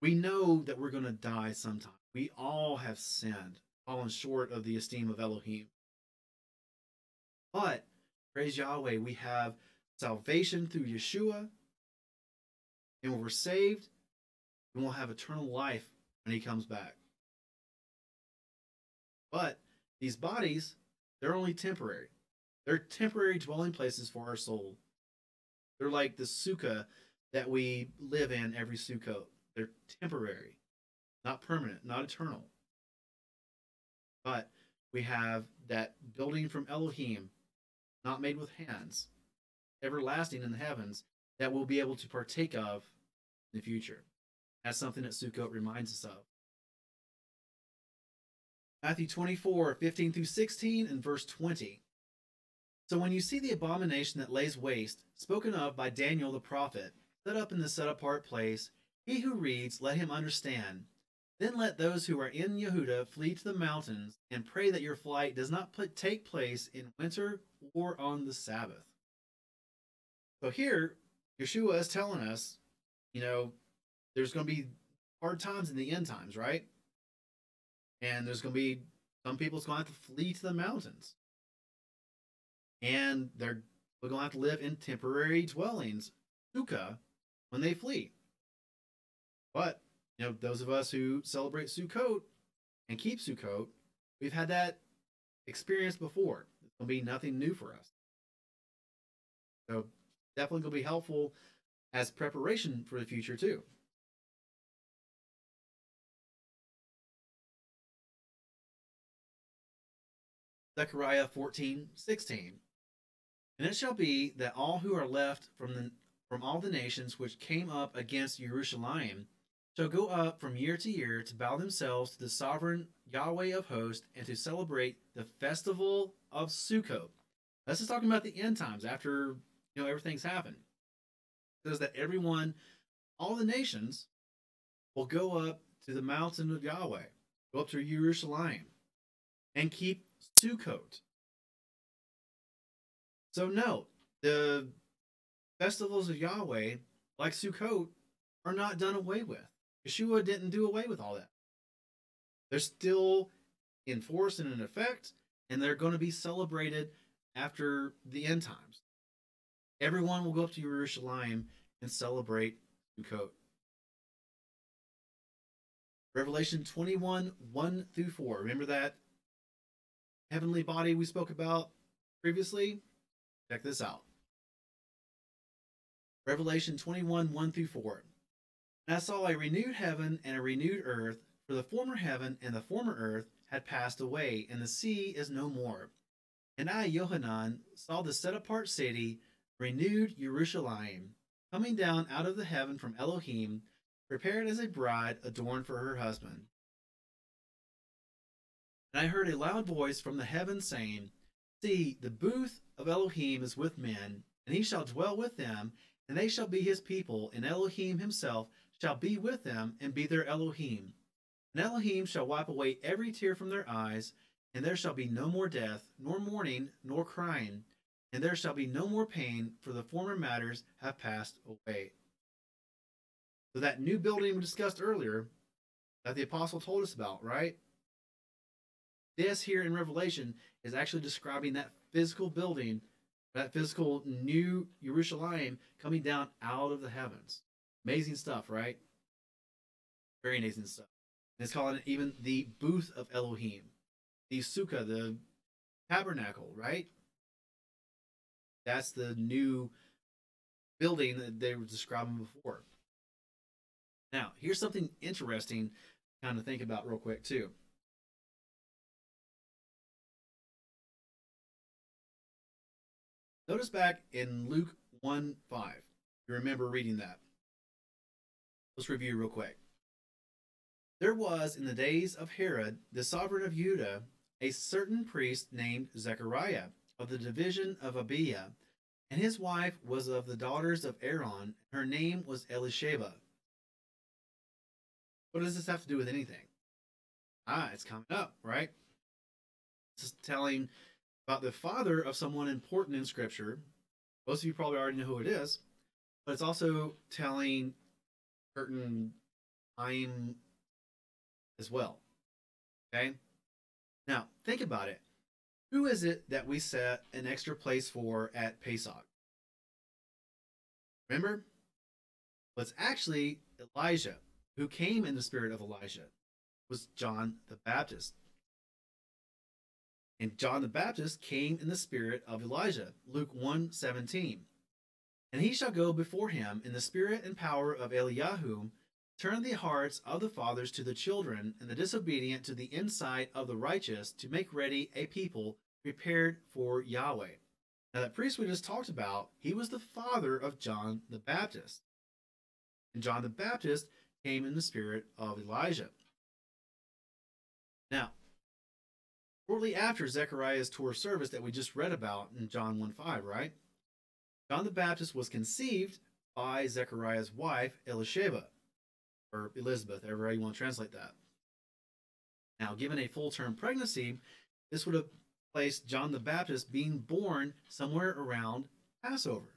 We know that we're going to die sometime. We all have sinned, fallen short of the esteem of Elohim. But, praise Yahweh, we have salvation through Yeshua. And when we're saved, we will have eternal life when he comes back. But these bodies, they're only temporary. They're temporary dwelling places for our soul. They're like the sukkah that we live in every Sukkot. They're temporary, not permanent, not eternal. But we have that building from Elohim, not made with hands, everlasting in the heavens, that we'll be able to partake of in the future. That's something that Sukkot reminds us of. Matthew 24, 15 through 16, and verse 20. So when you see the abomination that lays waste, spoken of by Daniel the prophet, set up in the set apart place, he who reads, let him understand. Then let those who are in Yehuda flee to the mountains, and pray that your flight does not put, take place in winter or on the Sabbath. So here, Yeshua is telling us, you know, there's going to be hard times in the end times, right? And there's going to be some people's going to have to flee to the mountains. And they're going to have to live in temporary dwellings, sukkah, when they flee. But, you know, those of us who celebrate Sukkot and keep Sukkot, we've had that experience before. It's going to be nothing new for us. So, definitely going to be helpful as preparation for the future, too. Zechariah 14, 16. And it shall be that all who are left from the from all the nations which came up against Jerusalem shall go up from year to year to bow themselves to the sovereign Yahweh of hosts and to celebrate the festival of Sukkot. This is talking about the end times after you know everything's happened. It says that everyone, all the nations, will go up to the mountain of Yahweh, go up to Jerusalem, and keep Sukkot. So no, the festivals of Yahweh, like Sukkot, are not done away with. Yeshua didn't do away with all that. They're still in force and in effect, and they're going to be celebrated after the end times. Everyone will go up to Jerusalem and celebrate Sukkot. Revelation 21 1 through 4. Remember that heavenly body we spoke about previously? Check this out. Revelation 21 1 through 4. And I saw a renewed heaven and a renewed earth, for the former heaven and the former earth had passed away, and the sea is no more. And I, Yohanan, saw the set apart city, renewed Jerusalem, coming down out of the heaven from Elohim, prepared as a bride adorned for her husband. And I heard a loud voice from the heavens saying, See, the booth of Elohim is with men, and he shall dwell with them, and they shall be his people, and Elohim himself shall be with them and be their Elohim. And Elohim shall wipe away every tear from their eyes, and there shall be no more death, nor mourning, nor crying, and there shall be no more pain, for the former matters have passed away. So that new building we discussed earlier, that the apostle told us about, right? This here in Revelation is actually describing that physical building, that physical new Jerusalem coming down out of the heavens. Amazing stuff, right? Very amazing stuff. And it's calling it even the booth of Elohim, the sukkah, the tabernacle, right? That's the new building that they were describing before. Now, here's something interesting to kind of think about real quick, too. Notice back in Luke 1 5. You remember reading that. Let's review real quick. There was in the days of Herod, the sovereign of Judah, a certain priest named Zechariah of the division of Abia, and his wife was of the daughters of Aaron. Her name was Elisheba. What does this have to do with anything? Ah, it's coming up, right? This is telling about the father of someone important in Scripture. Most of you probably already know who it is, but it's also telling certain time as well. Okay? Now, think about it. Who is it that we set an extra place for at Pesach? Remember? Well, it's actually Elijah, who came in the spirit of Elijah, was John the Baptist. And John the Baptist came in the spirit of Elijah, Luke 1 17. And he shall go before him in the spirit and power of Eliyahu, turn the hearts of the fathers to the children, and the disobedient to the insight of the righteous, to make ready a people prepared for Yahweh. Now, that priest we just talked about, he was the father of John the Baptist. And John the Baptist came in the spirit of Elijah. Now, shortly after Zechariah's tour service that we just read about in John 1 5, right? John the Baptist was conceived by Zechariah's wife, Elisheba, or Elizabeth, however you want to translate that. Now, given a full term pregnancy, this would have placed John the Baptist being born somewhere around Passover.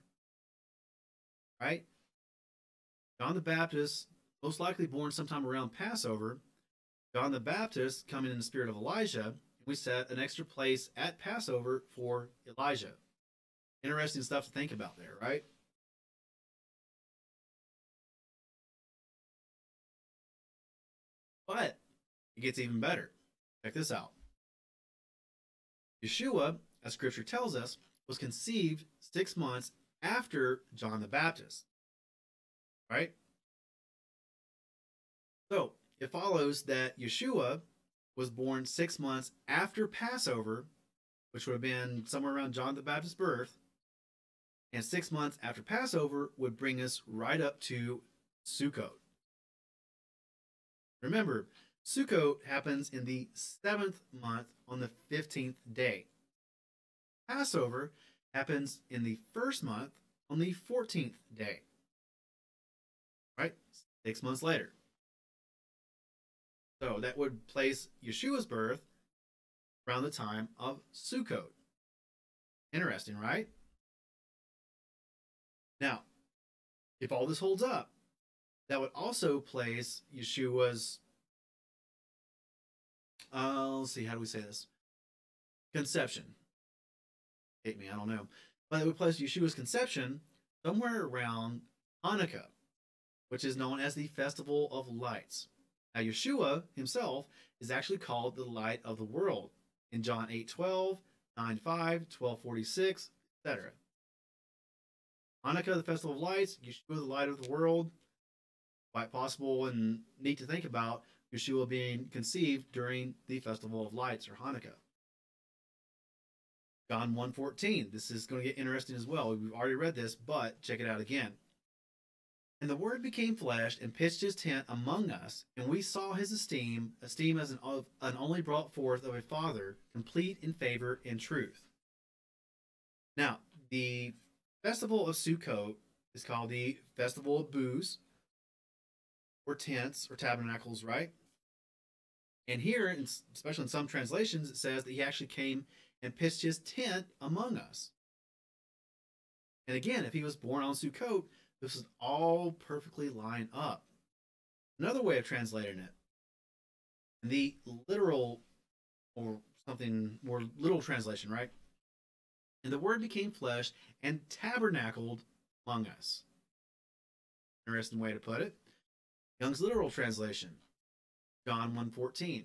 Right? John the Baptist, most likely born sometime around Passover. John the Baptist coming in the spirit of Elijah. We set an extra place at Passover for Elijah. Interesting stuff to think about there, right? But it gets even better. Check this out. Yeshua, as scripture tells us, was conceived six months after John the Baptist. Right? So it follows that Yeshua was born six months after Passover, which would have been somewhere around John the Baptist's birth, and six months after Passover would bring us right up to Sukkot. Remember, Sukkot happens in the seventh month on the 15th day. Passover happens in the first month on the 14th day. Right? Six months later. So that would place Yeshua's birth around the time of Sukkot. Interesting, right? Now, if all this holds up, that would also place Yeshua's. Uh, let's see, how do we say this? Conception. Hate me, I don't know. But it would place Yeshua's conception somewhere around Hanukkah, which is known as the Festival of Lights. Now, Yeshua himself is actually called the light of the world in John 8 12, 9 5, 12 46, etc. Hanukkah, the Festival of Lights, Yeshua, the light of the world. Quite possible and neat to think about Yeshua being conceived during the Festival of Lights or Hanukkah. John 1.14. This is going to get interesting as well. We've already read this, but check it out again. And the Word became flesh and pitched his tent among us, and we saw his esteem, esteem as an, of, an only brought forth of a Father, complete in favor and truth. Now, the festival of Sukkot is called the Festival of Booths, or tents, or tabernacles, right? And here, especially in some translations, it says that he actually came and pitched his tent among us. And again, if he was born on Sukkot, this is all perfectly lined up. Another way of translating it, the literal or something more literal translation, right? And the word became flesh and tabernacled among us. Interesting way to put it. Young's literal translation, John 1:14.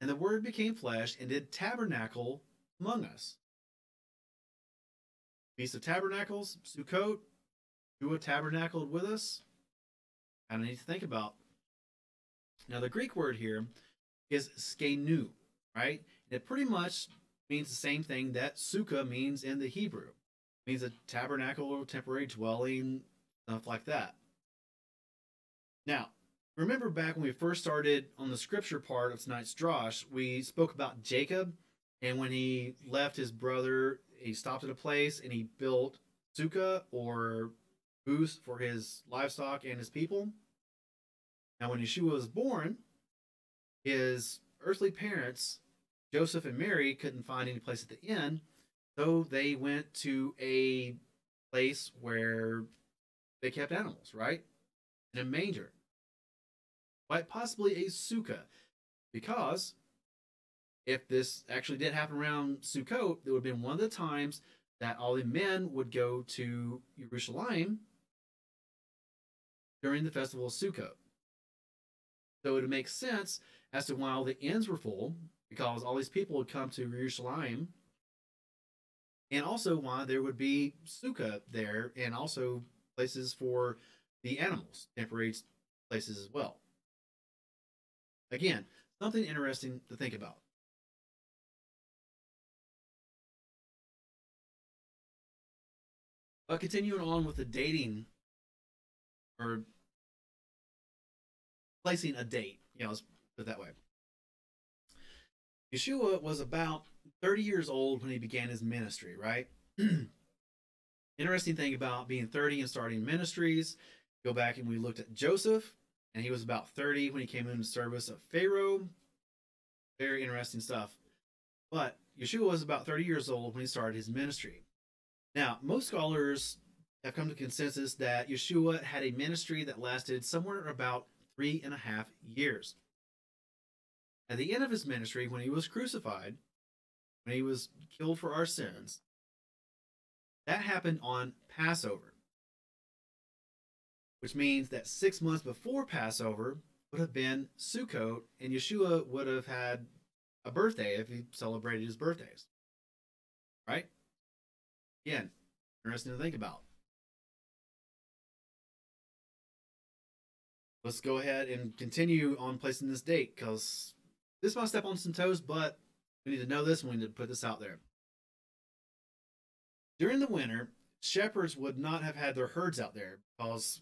And the word became flesh and did tabernacle among us. Feast of Tabernacles, Sukkot, who tabernacled with us? I need to think about. Now, the Greek word here is skenu, right? It pretty much means the same thing that sukkah means in the Hebrew. It means a tabernacle or temporary dwelling, stuff like that. Now, remember back when we first started on the scripture part of tonight's drosh, we spoke about Jacob, and when he left his brother, he stopped at a place and he built sukkah or booths for his livestock and his people. Now, when Yeshua was born, his earthly parents, Joseph and Mary, couldn't find any place at the inn, so they went to a place where they kept animals, right? In a manger. Quite possibly a sukkah, because if this actually did happen around Sukkot, it would have been one of the times that all the men would go to Jerusalem during the festival of Sukkot. So it would make sense as to why all the inns were full, because all these people would come to Jerusalem, and also why there would be Sukkah there, and also places for the animals, temporary places as well. Again, something interesting to think about. But continuing on with the dating or placing a date. You know, let's put it that way. Yeshua was about 30 years old when he began his ministry, right? Interesting thing about being 30 and starting ministries, go back and we looked at Joseph, and he was about 30 when he came into service of Pharaoh. Very interesting stuff. But Yeshua was about 30 years old when he started his ministry. Now, most scholars have come to consensus that Yeshua had a ministry that lasted somewhere about three and a half years. At the end of his ministry, when he was crucified, when he was killed for our sins, that happened on Passover, which means that six months before Passover would have been Sukkot, and Yeshua would have had a birthday if he celebrated his birthdays. Right? Again, interesting to think about. Let's go ahead and continue on placing this date because this might step on some toes, but we need to know this and we need to put this out there. During the winter, shepherds would not have had their herds out there because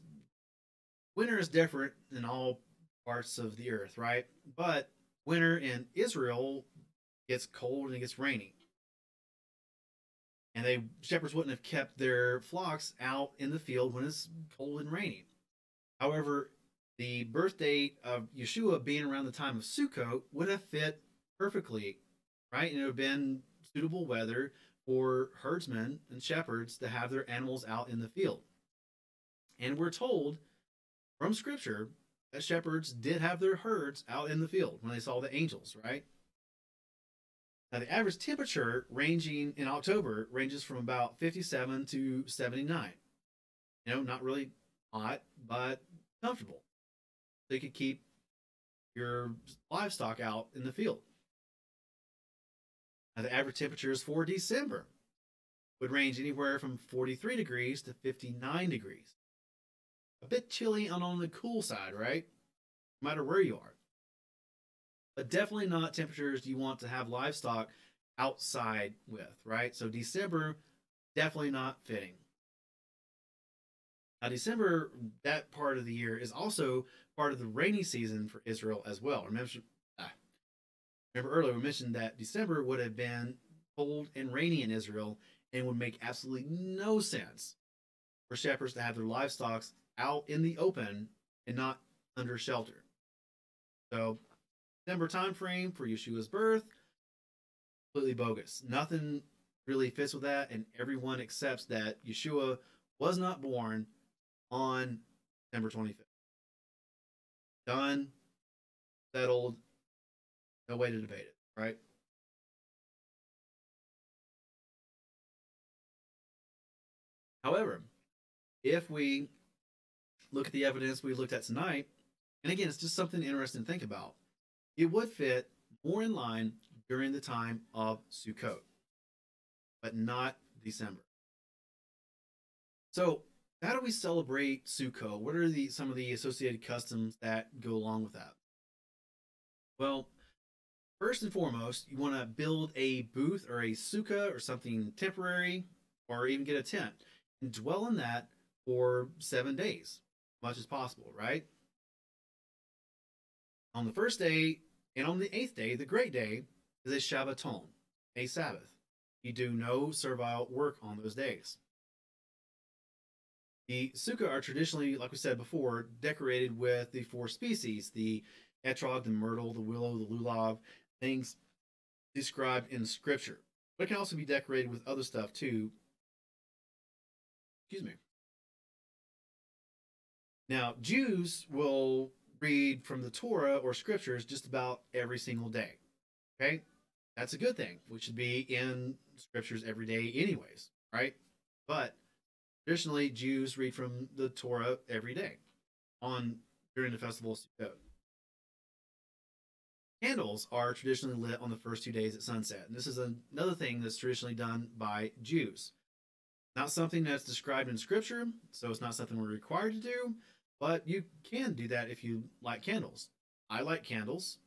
winter is different in all parts of the earth, right? But winter in Israel gets cold and it gets rainy. And they shepherds wouldn't have kept their flocks out in the field when it's cold and rainy. However, the birth date of Yeshua being around the time of Sukkot would have fit perfectly, right? And it would have been suitable weather for herdsmen and shepherds to have their animals out in the field. And we're told from scripture that shepherds did have their herds out in the field when they saw the angels, right? Now, the average temperature ranging in October ranges from about 57 to 79. You know, not really hot, but comfortable. You could keep your livestock out in the field. Now, the average temperatures for December would range anywhere from 43 degrees to 59 degrees. A bit chilly and on the cool side, right? No matter where you are. But definitely not temperatures you want to have livestock outside with, right? So December, definitely not fitting. Now, December, that part of the year, is also part of the rainy season for Israel as well. Remember, ah, remember earlier we mentioned that December would have been cold and rainy in Israel and would make absolutely no sense for shepherds to have their livestock out in the open and not under shelter. So, December time frame for Yeshua's birth, completely bogus. Nothing really fits with that, and everyone accepts that Yeshua was not born on December 25th. Done, settled, no way to debate it, right? However, if we look at the evidence we looked at tonight, and again, it's just something interesting to think about, it would fit more in line during the time of Sukkot, but not December. So, how do we celebrate Sukkot? What are the some of the associated customs that go along with that? Well, first and foremost, you want to build a booth or a sukkah or something temporary, or even get a tent and dwell in that for seven days, as much as possible, right? On the first day and on the eighth day, the great day, is a Shabbaton, a Sabbath. You do no servile work on those days. The sukkah are traditionally, like we said before, decorated with the four species the etrog, the myrtle, the willow, the lulav, things described in scripture. But it can also be decorated with other stuff too. Excuse me. Now, Jews will read from the Torah or scriptures just about every single day. Okay? That's a good thing. We should be in scriptures every day, anyways, right? But traditionally, Jews read from the Torah every day on during the festival of Sukkot. Candles are traditionally lit on the first two days at sunset. And this is another thing that's traditionally done by Jews. Not something that's described in scripture, so it's not something we're required to do, but you can do that if you like candles. I like candles.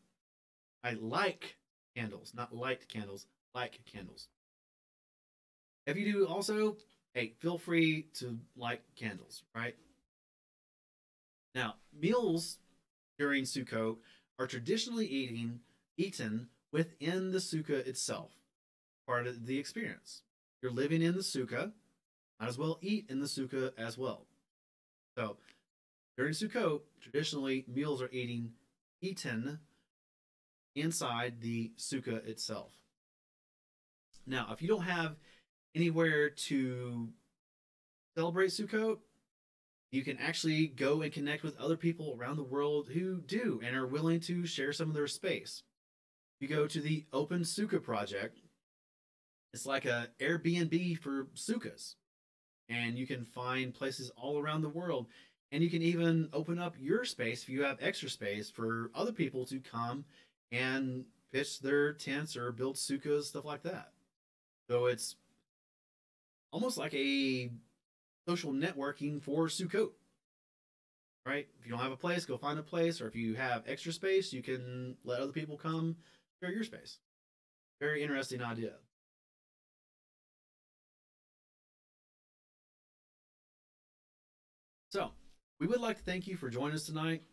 I like candles, not light candles, like candles. If you do also, hey, feel free to light candles, right? Now, meals during Sukkot are traditionally eating eaten within the sukkah itself, part of the experience. You're living in the sukkah, might as well eat in the sukkah as well. So, during Sukkot, traditionally meals are eating eaten inside the sukkah itself. Now, if you don't have anywhere to celebrate Sukkot, you can actually go and connect with other people around the world who do and are willing to share some of their space. You go to the Open Sukkah Project. It's like a Airbnb for sukkahs. And you can find places all around the world. And you can even open up your space if you have extra space for other people to come and pitch their tents or build sukkahs, stuff like that. So it's almost like a social networking for Sukkot. Right? If you don't have a place, go find a place, or if you have extra space, you can let other people come share your space. Very interesting idea. So, we would like to thank you for joining us tonight.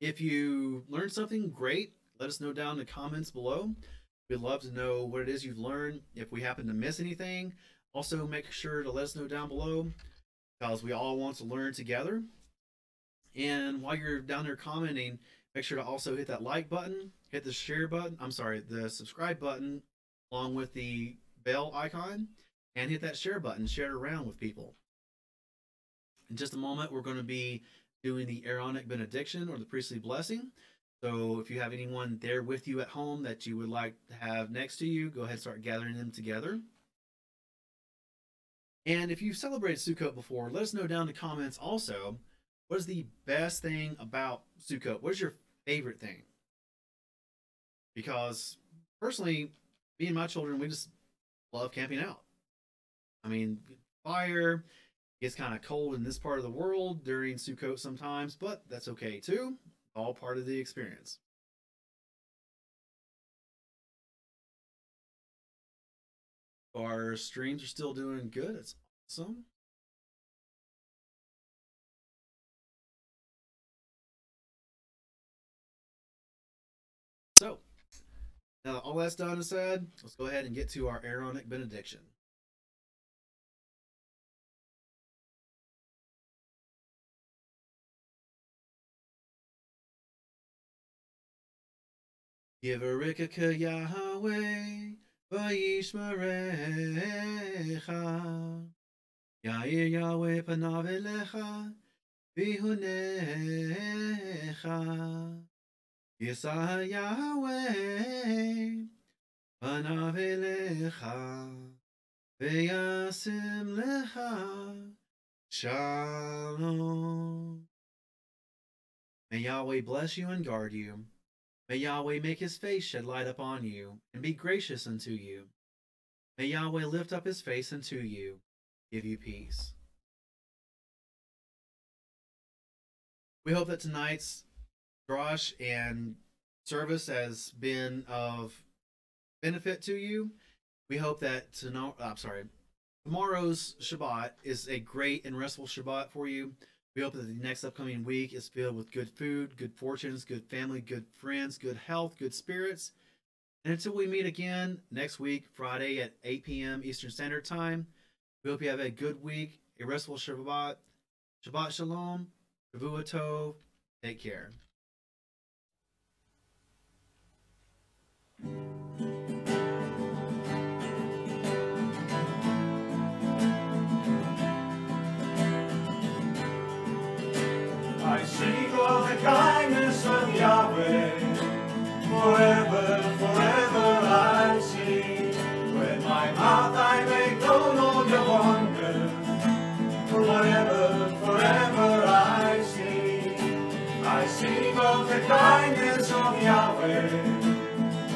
If you learned something, great. Let us know down in the comments below. We'd love to know what it is you've learned. If we happen to miss anything, also make sure to let us know down below because we all want to learn together. And while you're down there commenting, make sure to also hit that like button, hit the share button, I'm sorry, the subscribe button, along with the bell icon, and hit that share button, share it around with people. In just a moment, we're going to be doing the Aaronic benediction or the priestly blessing. So if you have anyone there with you at home that you would like to have next to you, go ahead and start gathering them together. And if you've celebrated Sukkot before, let us know down in the comments also what is the best thing about Sukkot? What is your favorite thing? Because personally, me and my children, we just love camping out. I mean, fire gets kind of cold in this part of the world during Sukkot sometimes, but that's okay too. All part of the experience. Our streams are still doing good. It's awesome. So, now all that's done and said, let's go ahead and get to our Aaronic benediction. Give Yivarikaka Yahweh, Vayishmarecha. Yair Yahweh panav elecha, vihunecha. Yisah Yahweh, panav elecha, viyasim lecha. Shalom. May Yahweh bless you and guard you. May Yahweh make his face shed light upon you, and be gracious unto you. May Yahweh lift up his face unto you, give you peace. We hope that tonight's drosh and service has been of benefit to you. We hope that I'm sorry, tomorrow's Shabbat is a great and restful Shabbat for you. We hope that the next upcoming week is filled with good food, good fortunes, good family, good friends, good health, good spirits. And until we meet again next week, Friday at 8 p.m. Eastern Standard Time, we hope you have a good week, a restful Shabbat. Shabbat Shalom, Shavua Tov. Take care. Kindness of Yahweh.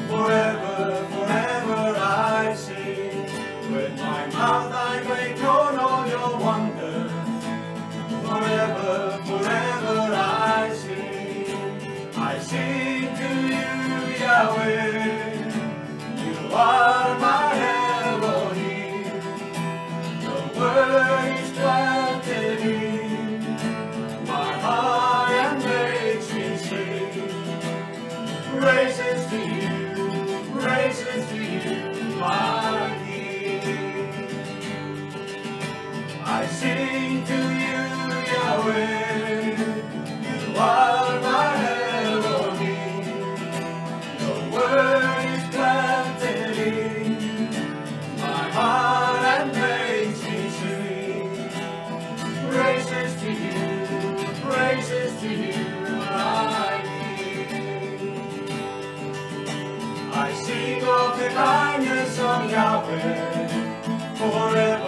Forever, forever I sing. With my mouth I over it.